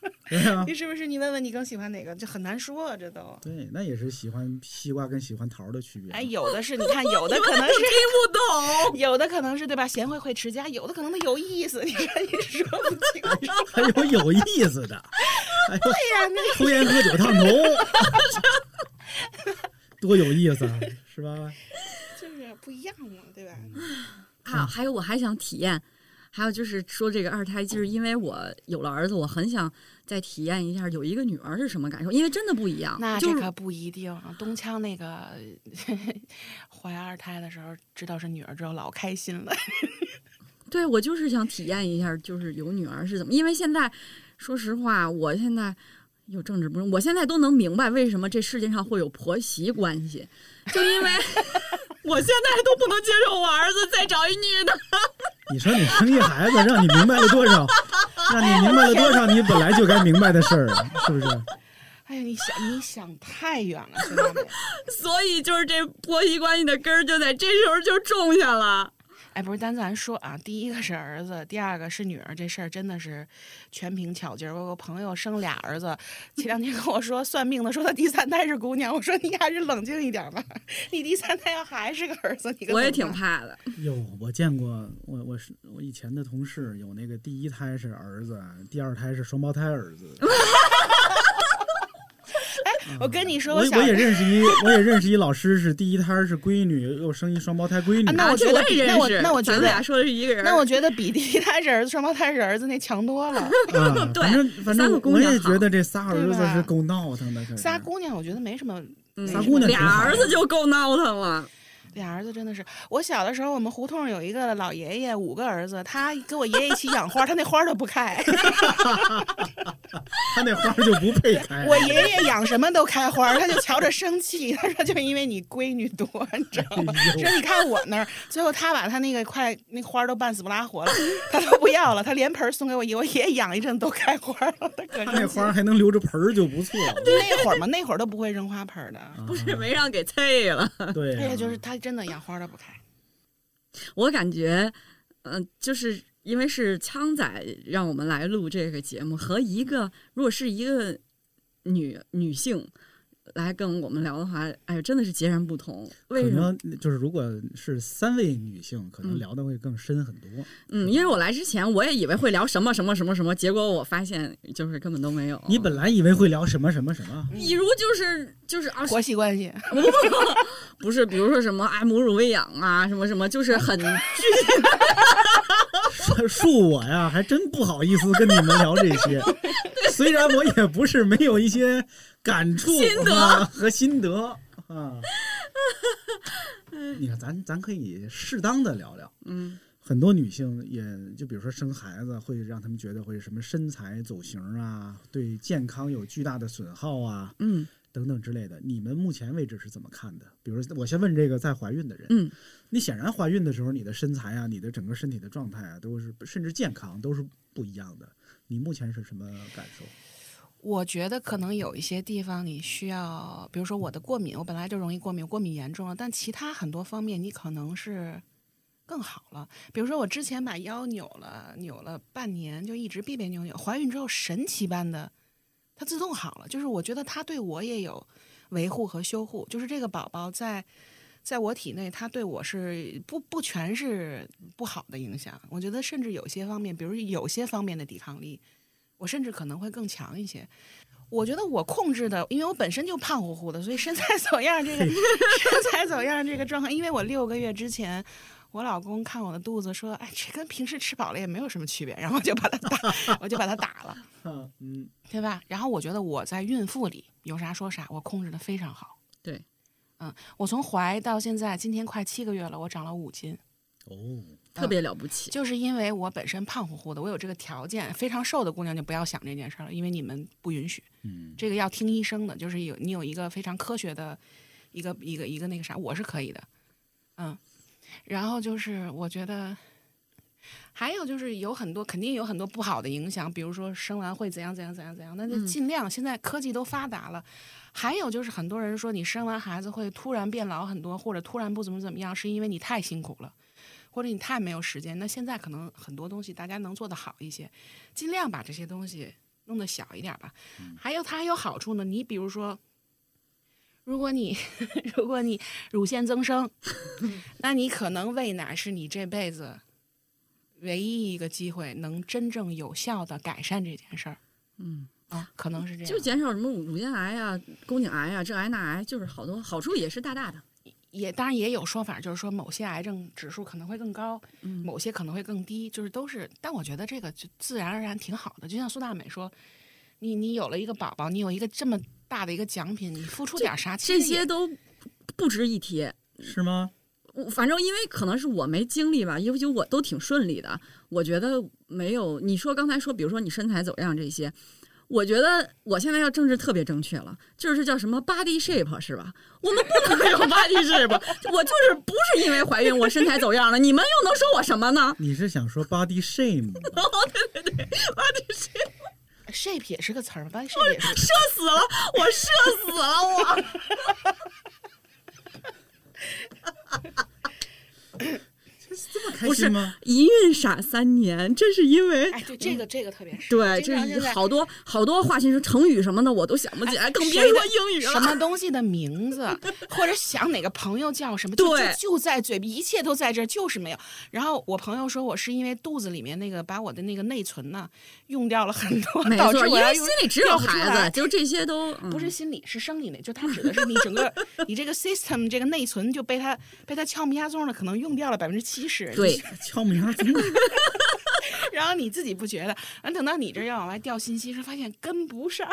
(laughs) 你是不是你问问你更喜欢哪个？这很难说啊，这都。对，那也是喜欢西瓜跟喜欢桃儿的区别。哎，有的是，你看，(laughs) 有的可能是听不懂。有的可能是对吧？贤惠会持家，有的可能他有意思，你说你说不清楚。还有有意思的，哎，对呀，那抽烟喝酒烫头，多有意思啊，是吧？(laughs) 就是不一样嘛，对吧？还有还有，我还想体验，还有就是说这个二胎，就是因为我有了儿子，我很想再体验一下有一个女儿是什么感受，因为真的不一样。那这可不一定。东枪那个 (laughs) 怀二胎的时候，知道是女儿之后，老开心了。(laughs) 对我就是想体验一下，就是有女儿是怎么，因为现在说实话，我现在。有政治不正，我现在都能明白为什么这世界上会有婆媳关系，就因为 (laughs) 我现在都不能接受我儿子再找一女的。你说你生一孩子，让你明白了多少？(laughs) 让你明白了多少你本来就该明白的事儿，是不是？(laughs) 哎呀，你想你想太远了，兄弟们。所以就是这婆媳关系的根儿就在这时候就种下了。哎，不是，单咱说啊，第一个是儿子，第二个是女儿，这事儿真的是全凭巧劲儿。我有个朋友生俩儿子，前两天跟我说算命的，说他第三胎是姑娘。我说你还是冷静一点吧，你第三胎要还是个儿子，你可我也挺怕的。哟，我见过，我我是我以前的同事有那个第一胎是儿子，第二胎是双胞胎儿子。(laughs) 我跟你说，我我也认识一，(laughs) 我也认识一老师是第一胎是闺女，又生一双胞胎闺女。啊那我觉得，那我那我觉得俩说的是一个人。那我觉得比第一胎是儿子，双胞胎是儿子那强多了。(laughs) 啊，对反正反正我也觉得这仨儿子是够闹腾的，仨姑娘，我觉得没什么。嗯仨姑娘俩儿子就够闹腾了。俩儿子真的是，我小的时候，我们胡同有一个老爷爷，五个儿子，他跟我爷爷一起养花，他那花都不开。(laughs) 他那花就不配开。我爷爷养什么都开花，他就瞧着生气。他说就因为你闺女多，你知道吗？哎说你看我那儿，最后他把他那个快那花都半死不拉活了，他都不要了，他连盆送给我爷，我爷爷养一阵都开花了，他可那花还能留着盆儿就不错了。那会儿嘛，那会儿都不会扔花盆的。不是没让给退了。对呀、哎呀，就是他真的养花都不开。我感觉，嗯、就是因为是枪仔让我们来录这个节目，和一个如果是一个女女性来跟我们聊的话，哎，真的是截然不同。可为什么？能就是如果是三位女性，可能嗯聊的会更深很多。嗯，因为我来之前我也以为会聊什么什么什么什么，结果我发现就是根本都没有。你本来以为会聊什么什么什么，比如就是就是啊，婆媳关系，不不不，(laughs) 不是，比如说什么啊，母乳喂养啊，什么什么，就是很 (laughs) 恕我呀，还真不好意思跟你们聊这些。(laughs) 虽然我也不是没有一些感触心得啊和心得啊。(laughs) 你看，咱咱可以适当的聊聊。嗯很多女性也就比如说生孩子，会让他们觉得会什么身材走形啊，对健康有巨大的损耗啊，嗯等等之类的。你们目前为止是怎么看的？比如我先问这个在怀孕的人，嗯，你显然怀孕的时候，你的身材啊，你的整个身体的状态啊，都是甚至健康都是不一样的。你目前是什么感受？我觉得可能有一些地方你需要，比如说我的过敏，我本来就容易过敏，过敏严重了，但其他很多方面你可能是更好了。比如说我之前把腰扭了，扭了半年，就一直别别扭扭，怀孕之后神奇般的，它自动好了。就是我觉得它对我也有维护和修护，就是这个宝宝在。在我体内，它对我是不不全是不好的影响。我觉得甚至有些方面，比如有些方面的抵抗力，我甚至可能会更强一些。我觉得我控制的，因为我本身就胖乎乎的，所以身材走样这个身材走样这个状况，因为我六个月之前，我老公看我的肚子说，哎，这跟平时吃饱了也没有什么区别，然后我就把他打，我就把他打了，(laughs) 嗯，对吧？然后我觉得我在孕妇里有啥说啥，我控制的非常好。对，嗯，我从怀到现在，今天快七个月了，我长了五斤。哦，特别了不起。就是因为我本身胖乎乎的，我有这个条件。非常瘦的姑娘就不要想这件事儿了，因为你们不允许。嗯，这个要听医生的，就是有你有一个非常科学的一个一个一个那个啥，我是可以的，嗯。然后就是我觉得，还有就是有很多肯定有很多不好的影响，比如说生完会怎样怎样怎样怎样，那就嗯尽量。现在科技都发达了，还有就是很多人说你生完孩子会突然变老很多，或者突然不怎么怎么样，是因为你太辛苦了。或者你太没有时间，那现在可能很多东西大家能做得好一些，尽量把这些东西弄得小一点吧。还有它还有好处呢，你比如说，如果你 (laughs) 如果你乳腺增生，(laughs) 那你可能喂奶是你这辈子唯一一个机会能真正有效的改善这件事儿嗯，啊，可能是这样。就减少什么乳乳腺癌啊、宫颈癌啊、这癌那癌，就是好多好处也是大大的。也当然也有说法，就是说某些癌症指数可能会更高，嗯某些可能会更低，就是都是。但我觉得这个就自然而然挺好的，就像苏大美说，你你有了一个宝宝，你有一个这么大的一个奖品，你付出点啥，其这些都不值一提。是吗？我反正因为可能是我没经历吧，因为就我都挺顺利的。我觉得没有你说刚才说，比如说你身材走样这些，我觉得我现在要政治特别正确了，就是叫什么 body shape 是吧？我们不能有 body shape，(laughs) 我就是不是因为怀孕我身材走样了，你们又能说我什么呢？你是想说 body shame？(laughs) 哦，对对对，body shape，shape 也是个词儿吧，shape 也是射死了，我射死了我。(laughs) 这么开不是心吗？一孕傻三年，这是因为哎，对这个这个特别是对，这经常现在好多好多话新说成语什么的我都想不起来，更别的说英语了。什么东西的名字，(laughs) 或者想哪个朋友叫什么，就对就就在嘴边，一切都在这儿，就是没有。然后我朋友说我是因为肚子里面那个把我的那个内存呢用掉了很多，没 (laughs) 导致错，因我心里只有孩子，就这些都、嗯、不是心理，是生理内，就他指的是你整个你这个 system 这个内存就被他被它敲米亚钟了，可能用掉了百分之七十。对，(laughs) 敲门儿真的 (laughs) 然后你自己不觉得，完等到你这儿要往外调信息时，发现跟不上。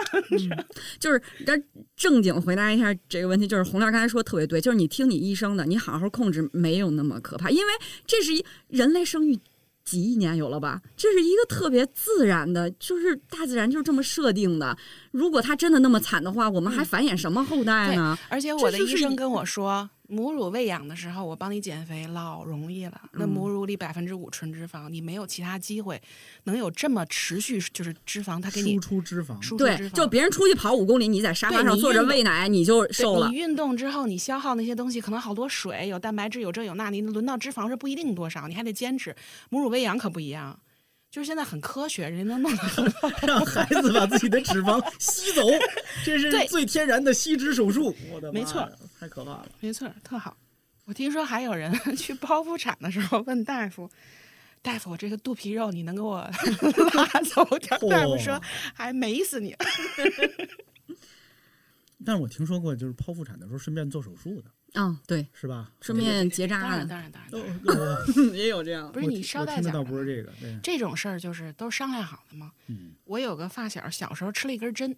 就是这正经回答一下这个问题，就是洪亮刚才说特别对，就是你听你医生的，你好好控制，没有那么可怕，因为这是一人类生育。几亿年有了吧？这是一个特别自然的，就是大自然就是这么设定的。如果他真的那么惨的话，我们还繁衍什么后代呢？而且我的医生跟我说，母乳喂养的时候，我帮你减肥老容易了。那嗯母乳里百分之五纯脂肪，你没有其他机会能有这么持续，就是脂肪它给你输出脂肪，对输出脂，肪。就别人出去跑五公里，你在沙发上坐着喂奶，你就对瘦了你。运动之后，你消耗那些东西，可能好多水，有蛋白质，有这有那，你轮到脂肪是不一定多少，你还得坚持。母乳喂养可不一样，就是现在很科学，人家能弄。(laughs) 让孩子把自己的脂肪吸走，(laughs) 这是最天然的吸脂手术。我的妈没错，太可怕了。没错，特好。我听说还有人 (laughs) 去剖腹产的时候问大夫：“大夫，我这个肚皮肉你能给我拉走点儿？”大夫说嚯：“还美死你。但是我听说过，就是剖腹产的时候顺便做手术的，啊，对，是吧？顺便结当然，扎当然，当然，当哦然，哦 (laughs) 也有这样。不是你捎带脚倒不是这个，对，这种事儿就是都商量好的嘛。嗯，我有个发小，小时候吃了一根针，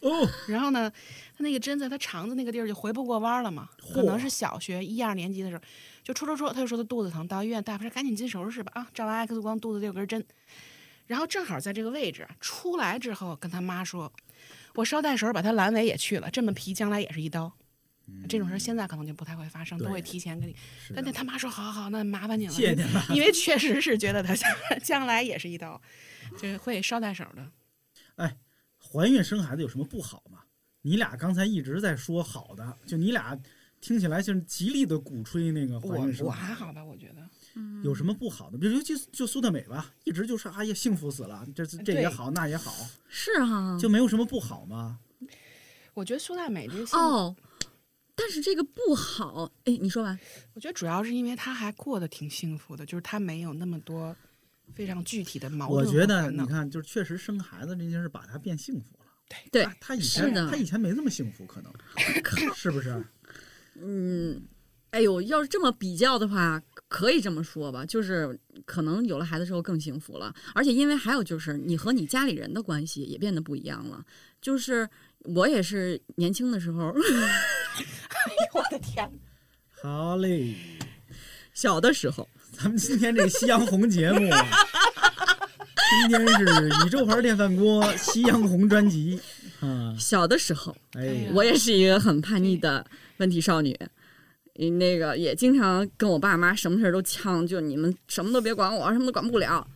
哦，(laughs) 然后呢，他那个针在他肠子那个地儿就回不过弯儿了嘛，可能是小学一二年级的时候，就戳戳戳，他就说他肚子疼，到医院大夫说赶紧进手术室吧，啊，照完 X 光肚子里有根针，然后正好在这个位置出来之后，跟他妈说，我捎带手把他阑尾也去了，这么皮将来也是一刀。这种事儿现在可能就不太会发生，都会提前跟你。但那他妈说好好好，那麻烦你了，谢谢您了 (laughs) 因为确实是觉得他将将来也是一刀，就是会捎带手的。哎，怀孕生孩子有什么不好吗？你俩刚才一直在说好的，就你俩听起来就是极力的鼓吹那个怀我我孕生孩子，还好吧，我觉得。有什么不好的？比如尤其就苏特美吧，一直就是哎呀幸福死了，这这这也好那也好，是哈，就没有什么不好吗？我觉得苏大美这个但是这个不好，哎，你说完。我觉得主要是因为他还过得挺幸福的，就是他没有那么多非常具体的矛盾我觉得你看，就是确实生孩子这件事把他变幸福了。对他他以前是他以前没这么幸福，可能 (laughs) 是不是？嗯，哎呦，要是这么比较的话，可以这么说吧，就是可能有了孩子之后更幸福了，而且因为还有就是你和你家里人的关系也变得不一样了。就是我也是年轻的时候，我的天，好嘞，小的时候，咱们今天这个夕阳红节目啊，(laughs) 今天是宇宙牌电饭锅夕阳红专辑啊，小的时候，哎，我也是一个很叛逆的问题少女。嗯那个也经常跟我爸妈什么事儿都呛，就你们什么都别管我，什么都管不了。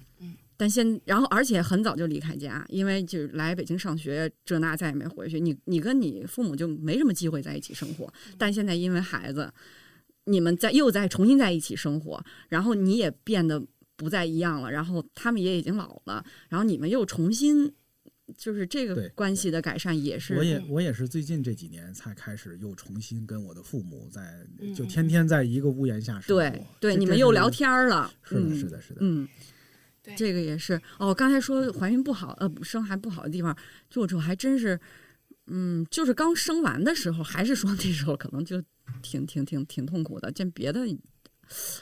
但现然后而且很早就离开家，因为就来北京上学，这那再也没回去。你你跟你父母就没什么机会在一起生活。但现在因为孩子，你们在又在重新在一起生活，然后你也变得不再一样了，然后他们也已经老了，然后你们又重新就是这个关系的改善也是我也我也是最近这几年才开始又重新跟我的父母在嗯就天天在一个屋檐下生活。对对，你们又聊天儿了。是的，嗯是的，是的。嗯，对这个也是哦。刚才说怀孕不好，呃，生孩不好的地方，就这还真是，嗯，就是刚生完的时候，还是说那时候可能就挺挺挺挺痛苦的。见别的，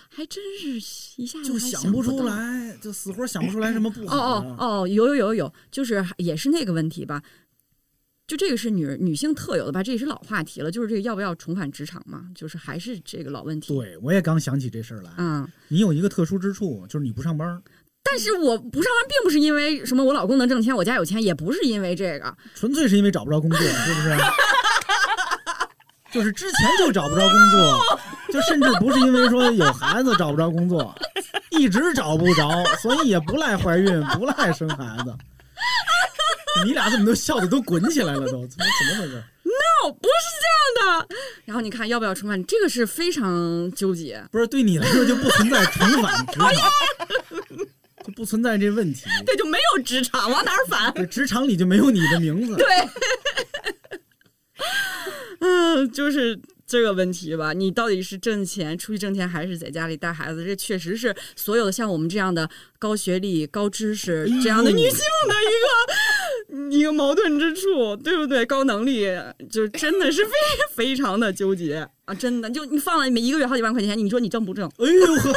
还真是一下就想想不出。来，就死活想不出来什么不哦好哦。哦哦，有有有有，就是也是那个问题吧。就这个是女女性特有的吧，这也是老话题了。就是这个要不要重返职场嘛，就是还是这个老问题。对，我也刚想起这事儿来。嗯，你有一个特殊之处，就是你不上班儿，但是我不上班，并不是因为什么我老公能挣钱，我家有钱，也不是因为这个。纯粹是因为找不着工作，是不是？(laughs) 就是之前就找不着工作，就甚至不是因为说有孩子找不着工作，一直找不着，所以也不赖怀孕，不赖生孩子。你俩怎么都笑的都滚起来了都？怎么怎么回事？no，不是这样的。然后你看要不要重返，这个是非常纠结。不是对你来说就不存在重返职场，就不存在这问题。对，就没有职场，往哪儿返？对，职场里就没有你的名字。对，(laughs) 嗯，就是这个问题吧。你到底是挣钱出去挣钱，还是在家里带孩子？这确实是所有的像我们这样的高学历、高知识这样的女性的一个一个矛盾之处，对不对？高能力就真的是非非常的纠结啊！真的，就你放了每一个月好几万块钱，你说你挣不挣？哎呦呵，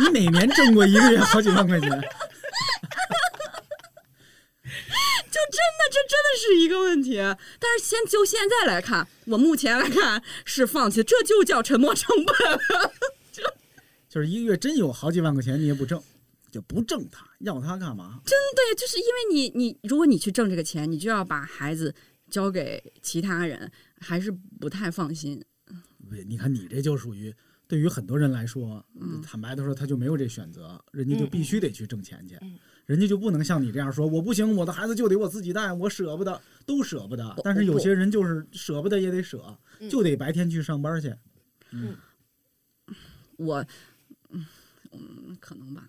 你哪年挣过一个月好几万块钱？(laughs) 就真的，这真的是一个问题。但是先就现在来看，我目前来看是放弃，这就叫沉没成本。(laughs) 就是一个月真有好几万块钱，你也不挣，就不挣他，要他干嘛？真的，就是因为你你，如果你去挣这个钱，你就要把孩子交给其他人，还是不太放心。对，你看你这就属于对于很多人来说，嗯坦白的说，他就没有这选择，人家就必须得去挣钱去，嗯人家就不能像你这样说，我不行，我的孩子就得我自己带，我舍不得，都舍不得。但是有些人就是舍不得也得舍，嗯就得白天去上班去。嗯我，嗯嗯，可能吧。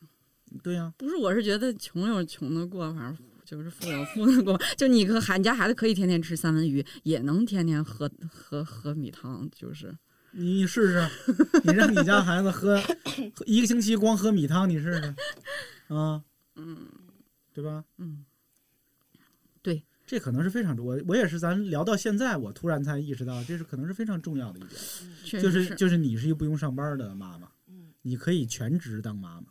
对呀、不是，我是觉得穷有穷的过法，就是富有富的过法。就你和孩你家孩子可以天天吃三文鱼，也能天天喝喝喝米汤，就是你试试，你让你家孩子喝喝 (laughs) 一个星期光喝米汤，你试试，啊，嗯对吧？嗯，对，这可能是非常重，我我也是，咱聊到现在，我突然才意识到，这是可能是非常重要的一点，就是就是你是一个不用上班的妈妈，你可以全职当妈妈。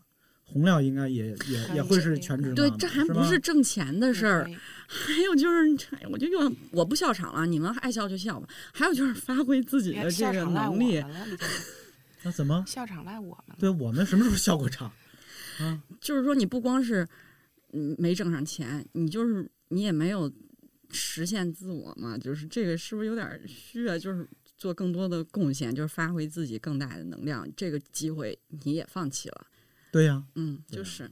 洪亮应该也也也会是全职对，这还不是挣钱的事儿。还有就是，哎我就又我不笑场了，你们爱笑就笑吧。还有就是发挥自己的这个能力那怎么？笑场赖我们了。(laughs) 对我们什么时候笑过场？(laughs) 啊，就是说你不光是嗯没挣上钱，你就是你也没有实现自我嘛，就是这个是不是有点虚啊？就是做更多的贡献，就是发挥自己更大的能量，这个机会你也放弃了。对呀、嗯，就是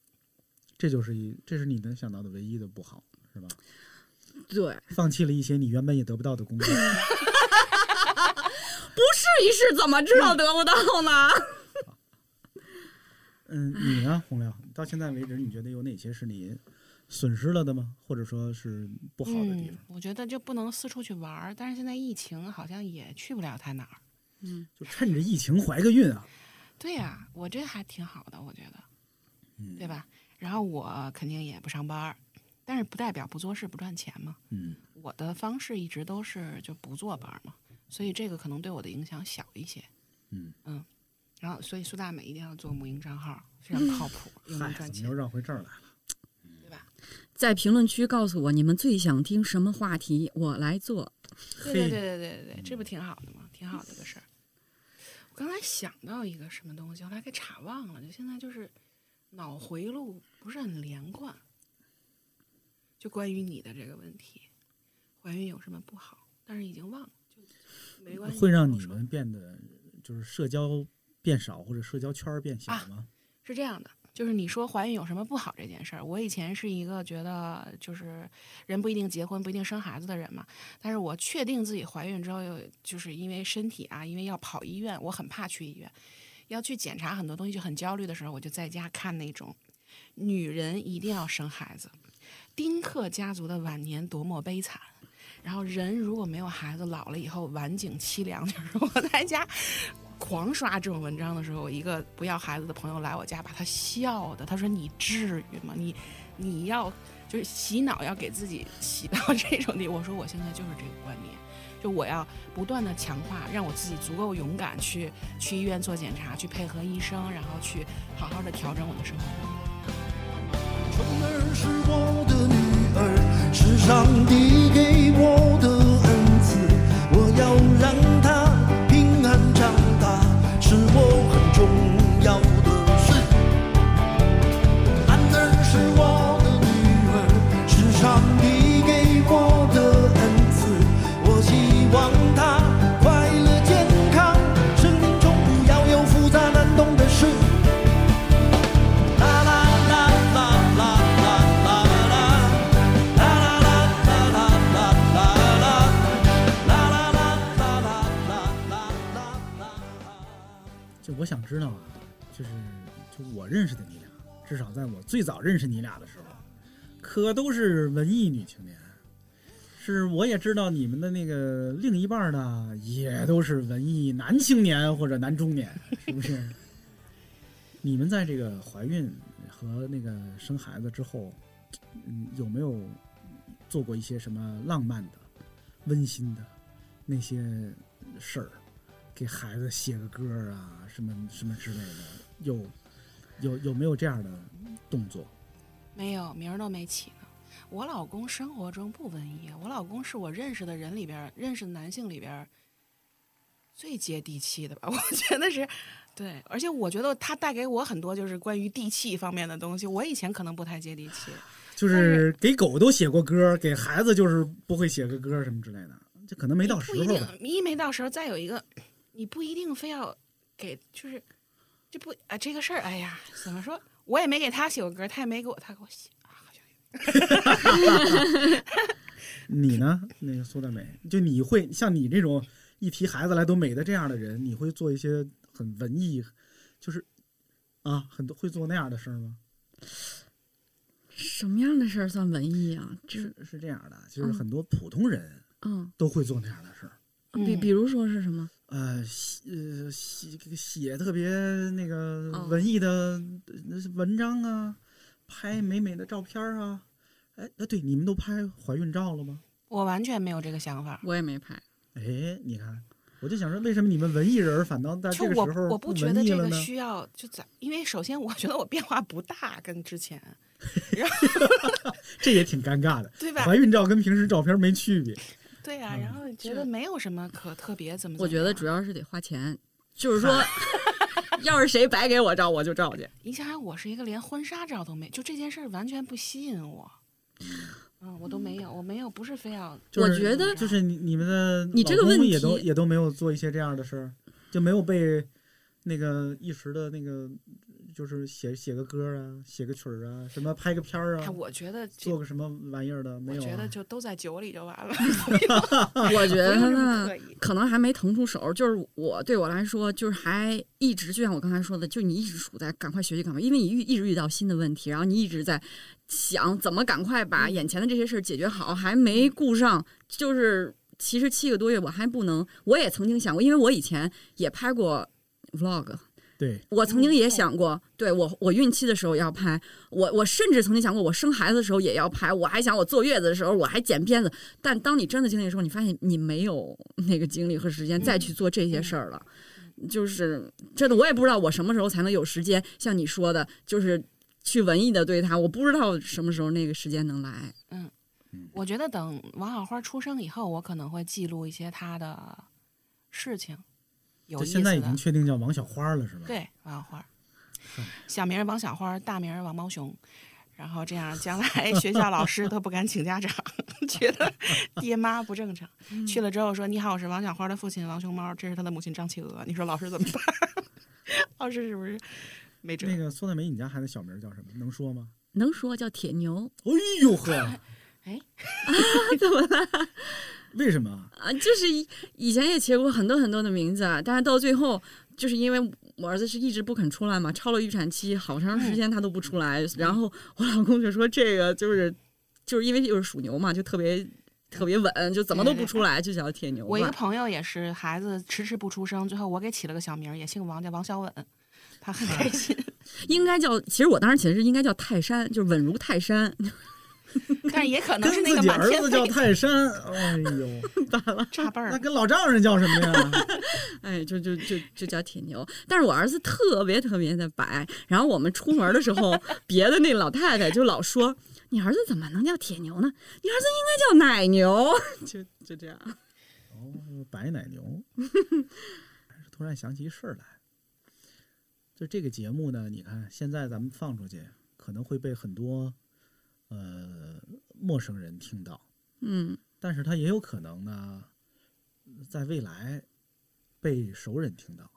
(laughs) 这就是一，这是你能想到的唯一的不好，是吧？对，放弃了一些你原本也得不到的工作。(laughs) 不试一试怎么知道得不到呢？(laughs) 嗯，你呢，洪亮？到现在为止，你觉得有哪些是你损失了的吗？或者说是不好的地方？嗯，我觉得就不能四处去玩儿，但是现在疫情好像也去不了太哪儿。嗯，就趁着疫情怀个孕啊！对呀、我这还挺好的，我觉得，嗯对吧？然后我肯定也不上班儿，但是不代表不做事不赚钱嘛。嗯，我的方式一直都是就不坐班儿嘛，所以这个可能对我的影响小一些。嗯嗯，然后所以苏大美一定要做母婴账号，非常靠谱，又能，赚钱怎么又。绕回这儿来了？(laughs) 在评论区告诉我你们最想听什么话题，我来做。对对对对对对对，这不挺好的吗？挺好的个事儿。我刚才想到一个什么东西，后来给岔忘了，就现在就是脑回路不是很连贯。就关于你的这个问题，怀孕有什么不好？但是已经忘了，就没关系。会让你们变得就是社交变少，或者社交圈儿变小吗？是这样的，就是你说怀孕有什么不好这件事儿，我以前是一个觉得就是人不一定结婚不一定生孩子的人嘛，但是我确定自己怀孕之后，又就是因为身体啊，因为要跑医院，我很怕去医院，要去检查很多东西就很焦虑的时候，我就在家看那种女人一定要生孩子，丁克家族的晚年多么悲惨。然后人如果没有孩子，老了以后晚景凄凉。(laughs) 就是我在家狂刷这种文章的时候，一个不要孩子的朋友来我家，把他笑的。他说：“你至于吗？你你要就是洗脑，要给自己洗到这种地。”我说：“我现在就是这个观念，就我要不断的强化，让我自己足够勇敢去去医院做检查，去配合医生，然后去好好的调整我的生活。”虫儿是我的女儿，是上帝给我的我想知道啊，就是就我认识的你俩，至少在我最早认识你俩的时候，可都是文艺女青年。是，我也知道你们的那个另一半呢，也都是文艺男青年或者男中年，是不是？(laughs) 你们在这个怀孕和那个生孩子之后，嗯，有没有做过一些什么浪漫的、温馨的那些事儿？给孩子写个歌啊，什么什么之类的，有有有没有这样的动作？没有，名儿都没起呢。我老公生活中不文艺，我老公是我认识的人里边，认识的男性里边最接地气的吧？(laughs) 我觉得是，对，而且我觉得他带给我很多就是关于地气方面的东西。我以前可能不太接地气，就是给狗都写过歌，给孩子就是不会写个歌什么之类的，这可能没到时候吧。定，一没到时候，再有一个，你不一定非要给，就是这不啊这个事儿，哎呀，怎么说？我也没给他写过歌，他也没给我，他给我写啊，好像。(laughs) 你呢？那个苏大美，就你会像你这种一提孩子来都美的这样的人，你会做一些很文艺，就是啊，很多会做那样的事儿吗？什么样的事儿算文艺啊？就是是这样的，就是嗯很多普通人嗯，都会做那样的事儿。比比如说是什么？呃，写呃写写特别那个哦文艺的呃文章啊，拍美美的照片啊。哎，那对，你们都拍怀孕照了吗？我完全没有这个想法。我也没拍。哎，你看，我就想说，为什么你们文艺人反倒在就我这个时候我不觉得这个？需要就在，因为首先我觉得我变化不大，跟之前，(laughs) 这也挺尴尬的，对吧怀孕照跟平时照片没区别。对啊，然后觉得没有什么可特别怎么怎么。我觉得主要是得花钱，就是说，(laughs) 要是谁白给我照，我就照去。你想想，我是一个连婚纱照都没，就这件事儿完全不吸引我。嗯，我都没有，我没有，不是非要。就是就是你你们的你这个问题也都也都没有做一些这样的事儿，就没有被那个一时的那个就是写写个歌啊，写个曲儿啊，什么拍个片儿哎，啊，我觉得做个什么玩意儿的没有、啊？我觉得就都在酒里就完了。(laughs) 我觉得呢，可能还没腾出手。就是我对我来说，就是还一直就像我刚才说的，就你一直处在赶快学习，赶快，因为你遇一直遇到新的问题，然后你一直在想怎么赶快把眼前的这些事儿解决好，还没顾上就是。其实七个多月我还不能，我也曾经想过，因为我以前也拍过 vlog，对，我曾经也想过，对我我孕期的时候要拍，我我甚至曾经想过，我生孩子的时候也要拍，我还想我坐月子的时候我还剪片子。但当你真的经历的时候，你发现你没有那个精力和时间再去做这些事儿了。就是真的，我也不知道我什么时候才能有时间，像你说的，就是去文艺的对他，我不知道什么时候那个时间能来。嗯，我觉得等王小花出生以后，我可能会记录一些她的事情，有就意思现在已经。确定叫王小花了是吧？对，王小花，小名王小花，大名王猫熊。然后这样，将来学校老师都不敢请家长，(laughs) 觉得爹妈不正常。去了之后说：“你好，我是王小花的父亲王熊猫，这是他的母亲张企鹅。”你说老师怎么办？(laughs) 老师是不是没辙？那个苏大梅，你家孩子小名叫什么？能说吗？能说叫铁牛？哎呦呵，(laughs) 哎，啊怎么了？为什么？啊，就是以以前也起过很多很多的名字，啊，但是到最后，就是因为我儿子是一直不肯出来嘛，超了预产期，好长时间他都不出来，然后我老公就说这个就是就是因为就是属牛嘛，就特别特别稳，就怎么都不出来，就叫铁牛。我一个朋友也是，孩子迟迟不出生，最后我给起了个小名儿，也姓王，叫王小稳，他很开心。(laughs) 应该叫，其实我当时起的是应该叫泰山，就是稳如泰山。(laughs) 但也可能是那个满儿子叫泰山，哎呦，(laughs) 咋了？差辈儿那。跟老丈人叫什么呀？(laughs) 哎，就就就就叫铁牛。但是我儿子特别特别的白，然后我们出门的时候，别的那老太太就老说：“你儿子怎么能叫铁牛呢？你儿子应该叫奶牛。”就就这样。哦，白奶牛。突然想起一事儿来，就这个节目呢，你看现在咱们放出去，可能会被很多呃陌生人听到，嗯但是它也有可能呢，在未来被熟人听到，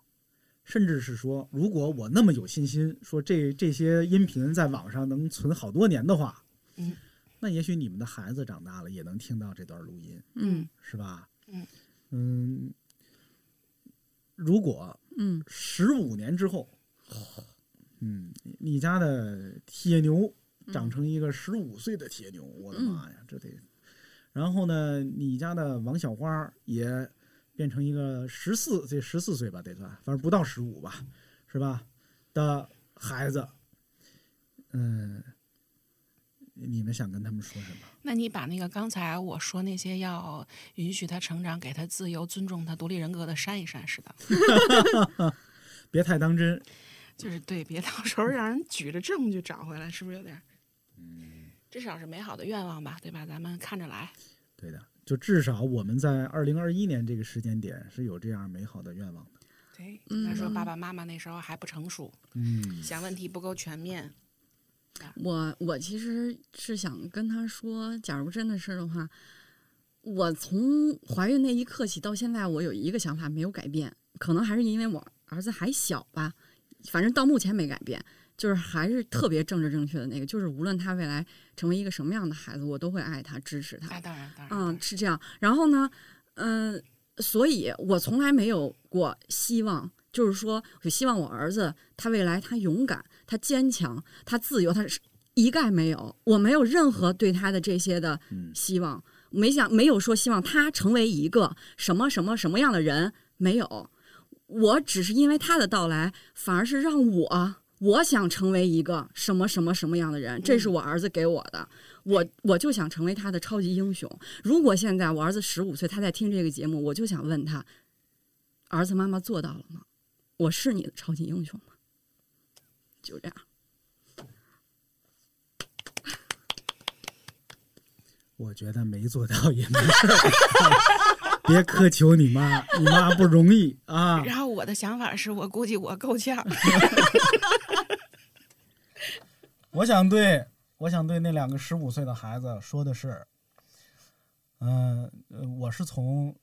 甚至是说，如果我那么有信心，说这这些音频在网上能存好多年的话，嗯，那也许你们的孩子长大了也能听到这段录音，嗯是吧？嗯嗯，如果嗯十五年之后，嗯，你家的铁牛长成一个十五岁的铁牛，我的妈呀，这得。然后呢，你家的王小花也变成一个十四，这十四岁吧，得算，反正不到十五吧，是吧？的孩子，嗯，你们想跟他们说什么？那你把那个刚才我说那些要允许他成长、给他自由、尊重他独立人格的删一删，是的。别太当真。就是对，别到时候让人举着证据找回来，是不是有点儿？至少是美好的愿望吧，对吧？咱们看着来。对的，就至少我们在二零二一年这个时间点是有这样美好的愿望的。对，他说爸爸妈妈那时候还不成熟，嗯，想问题不够全面。我我其实是想跟他说，假如真的是的话，我从怀孕那一刻起到现在，我有一个想法没有改变，可能还是因为我儿子还小吧，反正到目前没改变，就是还是特别政治正确的那个，就是无论他未来成为一个什么样的孩子，我都会爱他、支持他。哎，当然，当然，嗯，是这样。然后呢，嗯、所以我从来没有过希望，就是说，我希望我儿子他未来他勇敢，他坚强，他自由，他是一概没有，我没有任何对他的这些的希望，没想没有说希望他成为一个什么什么什么样的人，没有，我只是因为他的到来，反而是让我我想成为一个什么什么什么样的人，这是我儿子给我的，我我就想成为他的超级英雄。如果现在我儿子十五岁，他在听这个节目，我就想问他，儿子妈妈做到了吗？我是你的超级英雄吗？就这样。(laughs) 我觉得没做到也没事儿，别苛求你妈，你妈不容易啊。然后我的想法是我估计我够呛。(laughs) 我想对，我想对那两个十五岁的孩子说的是，嗯、呃，我是从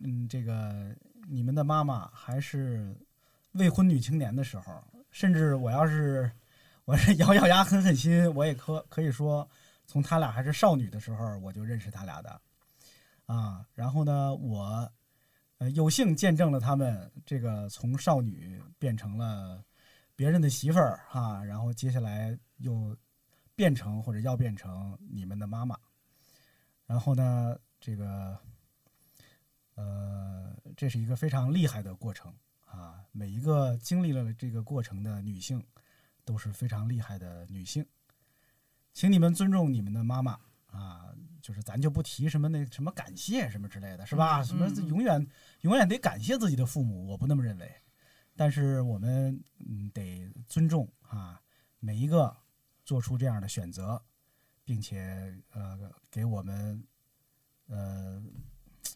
嗯这个你们的妈妈还是未婚女青年的时候，甚至我要是 (laughs) 我是咬咬牙狠狠心，我也可可以说，从他俩还是少女的时候我就认识他俩的，啊，然后呢，我呃有幸见证了他们这个从少女变成了别人的媳妇儿哈，然后接下来又变成或者要变成你们的妈妈，然后呢，这个呃，这是一个非常厉害的过程啊，每一个经历了这个过程的女性都是非常厉害的女性，请你们尊重你们的妈妈啊，就是咱就不提什么那什么感谢什么之类的，是吧？嗯什么永远永远得感谢自己的父母，我不那么认为。但是我们嗯得尊重啊每一个做出这样的选择，并且呃给我们呃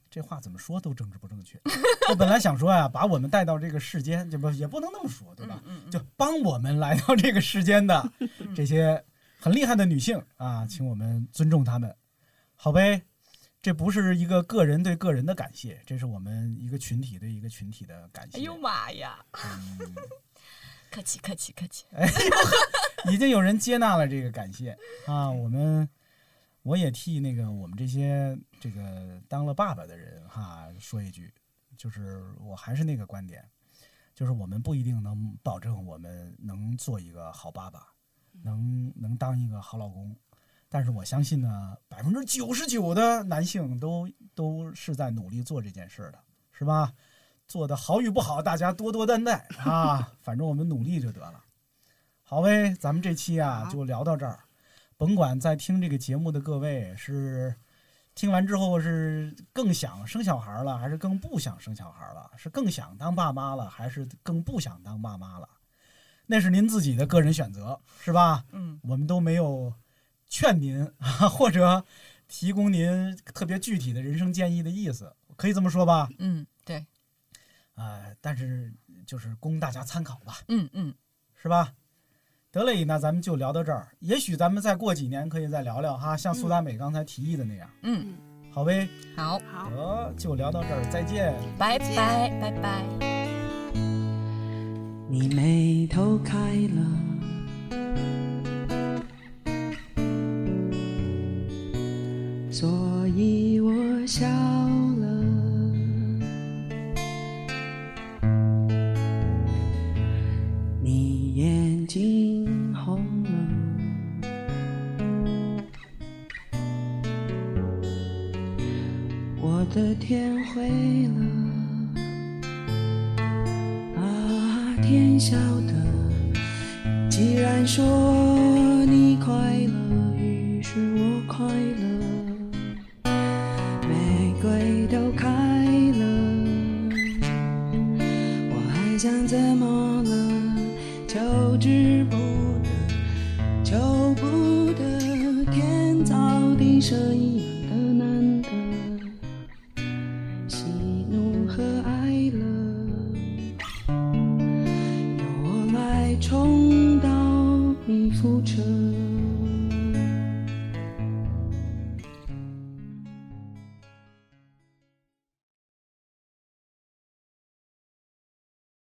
这话怎么说都政治不正确。我本来想说呀，把我们带到这个世间，这不也不能那么说，对吧？就帮我们来到这个世间的这些很厉害的女性啊，请我们尊重她们，好呗。这不是一个个人对个人的感谢，这是我们一个群体对一个群体的感谢。哎呦妈呀！嗯客气客气客气。哎呦，已经有人接纳了这个感谢啊！我们我也替那个我们这些这个当了爸爸的人哈说一句，就是我还是那个观点，就是我们不一定能保证我们能做一个好爸爸，能能当一个好老公，但是我相信呢，百分之九十九的男性都都是在努力做这件事的，是吧？做的好与不好，大家多多担待啊！反正我们努力就得了。好呗，咱们这期啊就聊到这儿。甭管在听这个节目的各位是听完之后是更想生小孩了，还是更不想生小孩了，是更想当爸妈了，还是更不想当爸妈了，那是您自己的个人选择，是吧？嗯，我们都没有劝您啊，或者提供您特别具体的人生建议的意思，可以这么说吧？嗯，对，呃、但是就是供大家参考吧。嗯嗯，是吧？得嘞，那咱们就聊到这儿。也许咱们再过几年可以再聊聊哈，像苏达美刚才提议的那样。嗯，好呗。好，好，得就聊到这儿，再见。拜拜拜拜。你眉头开了，所以我笑了。你眼睛红了，我的天灰了。啊，天晓得，既然说你快乐，于是我快乐，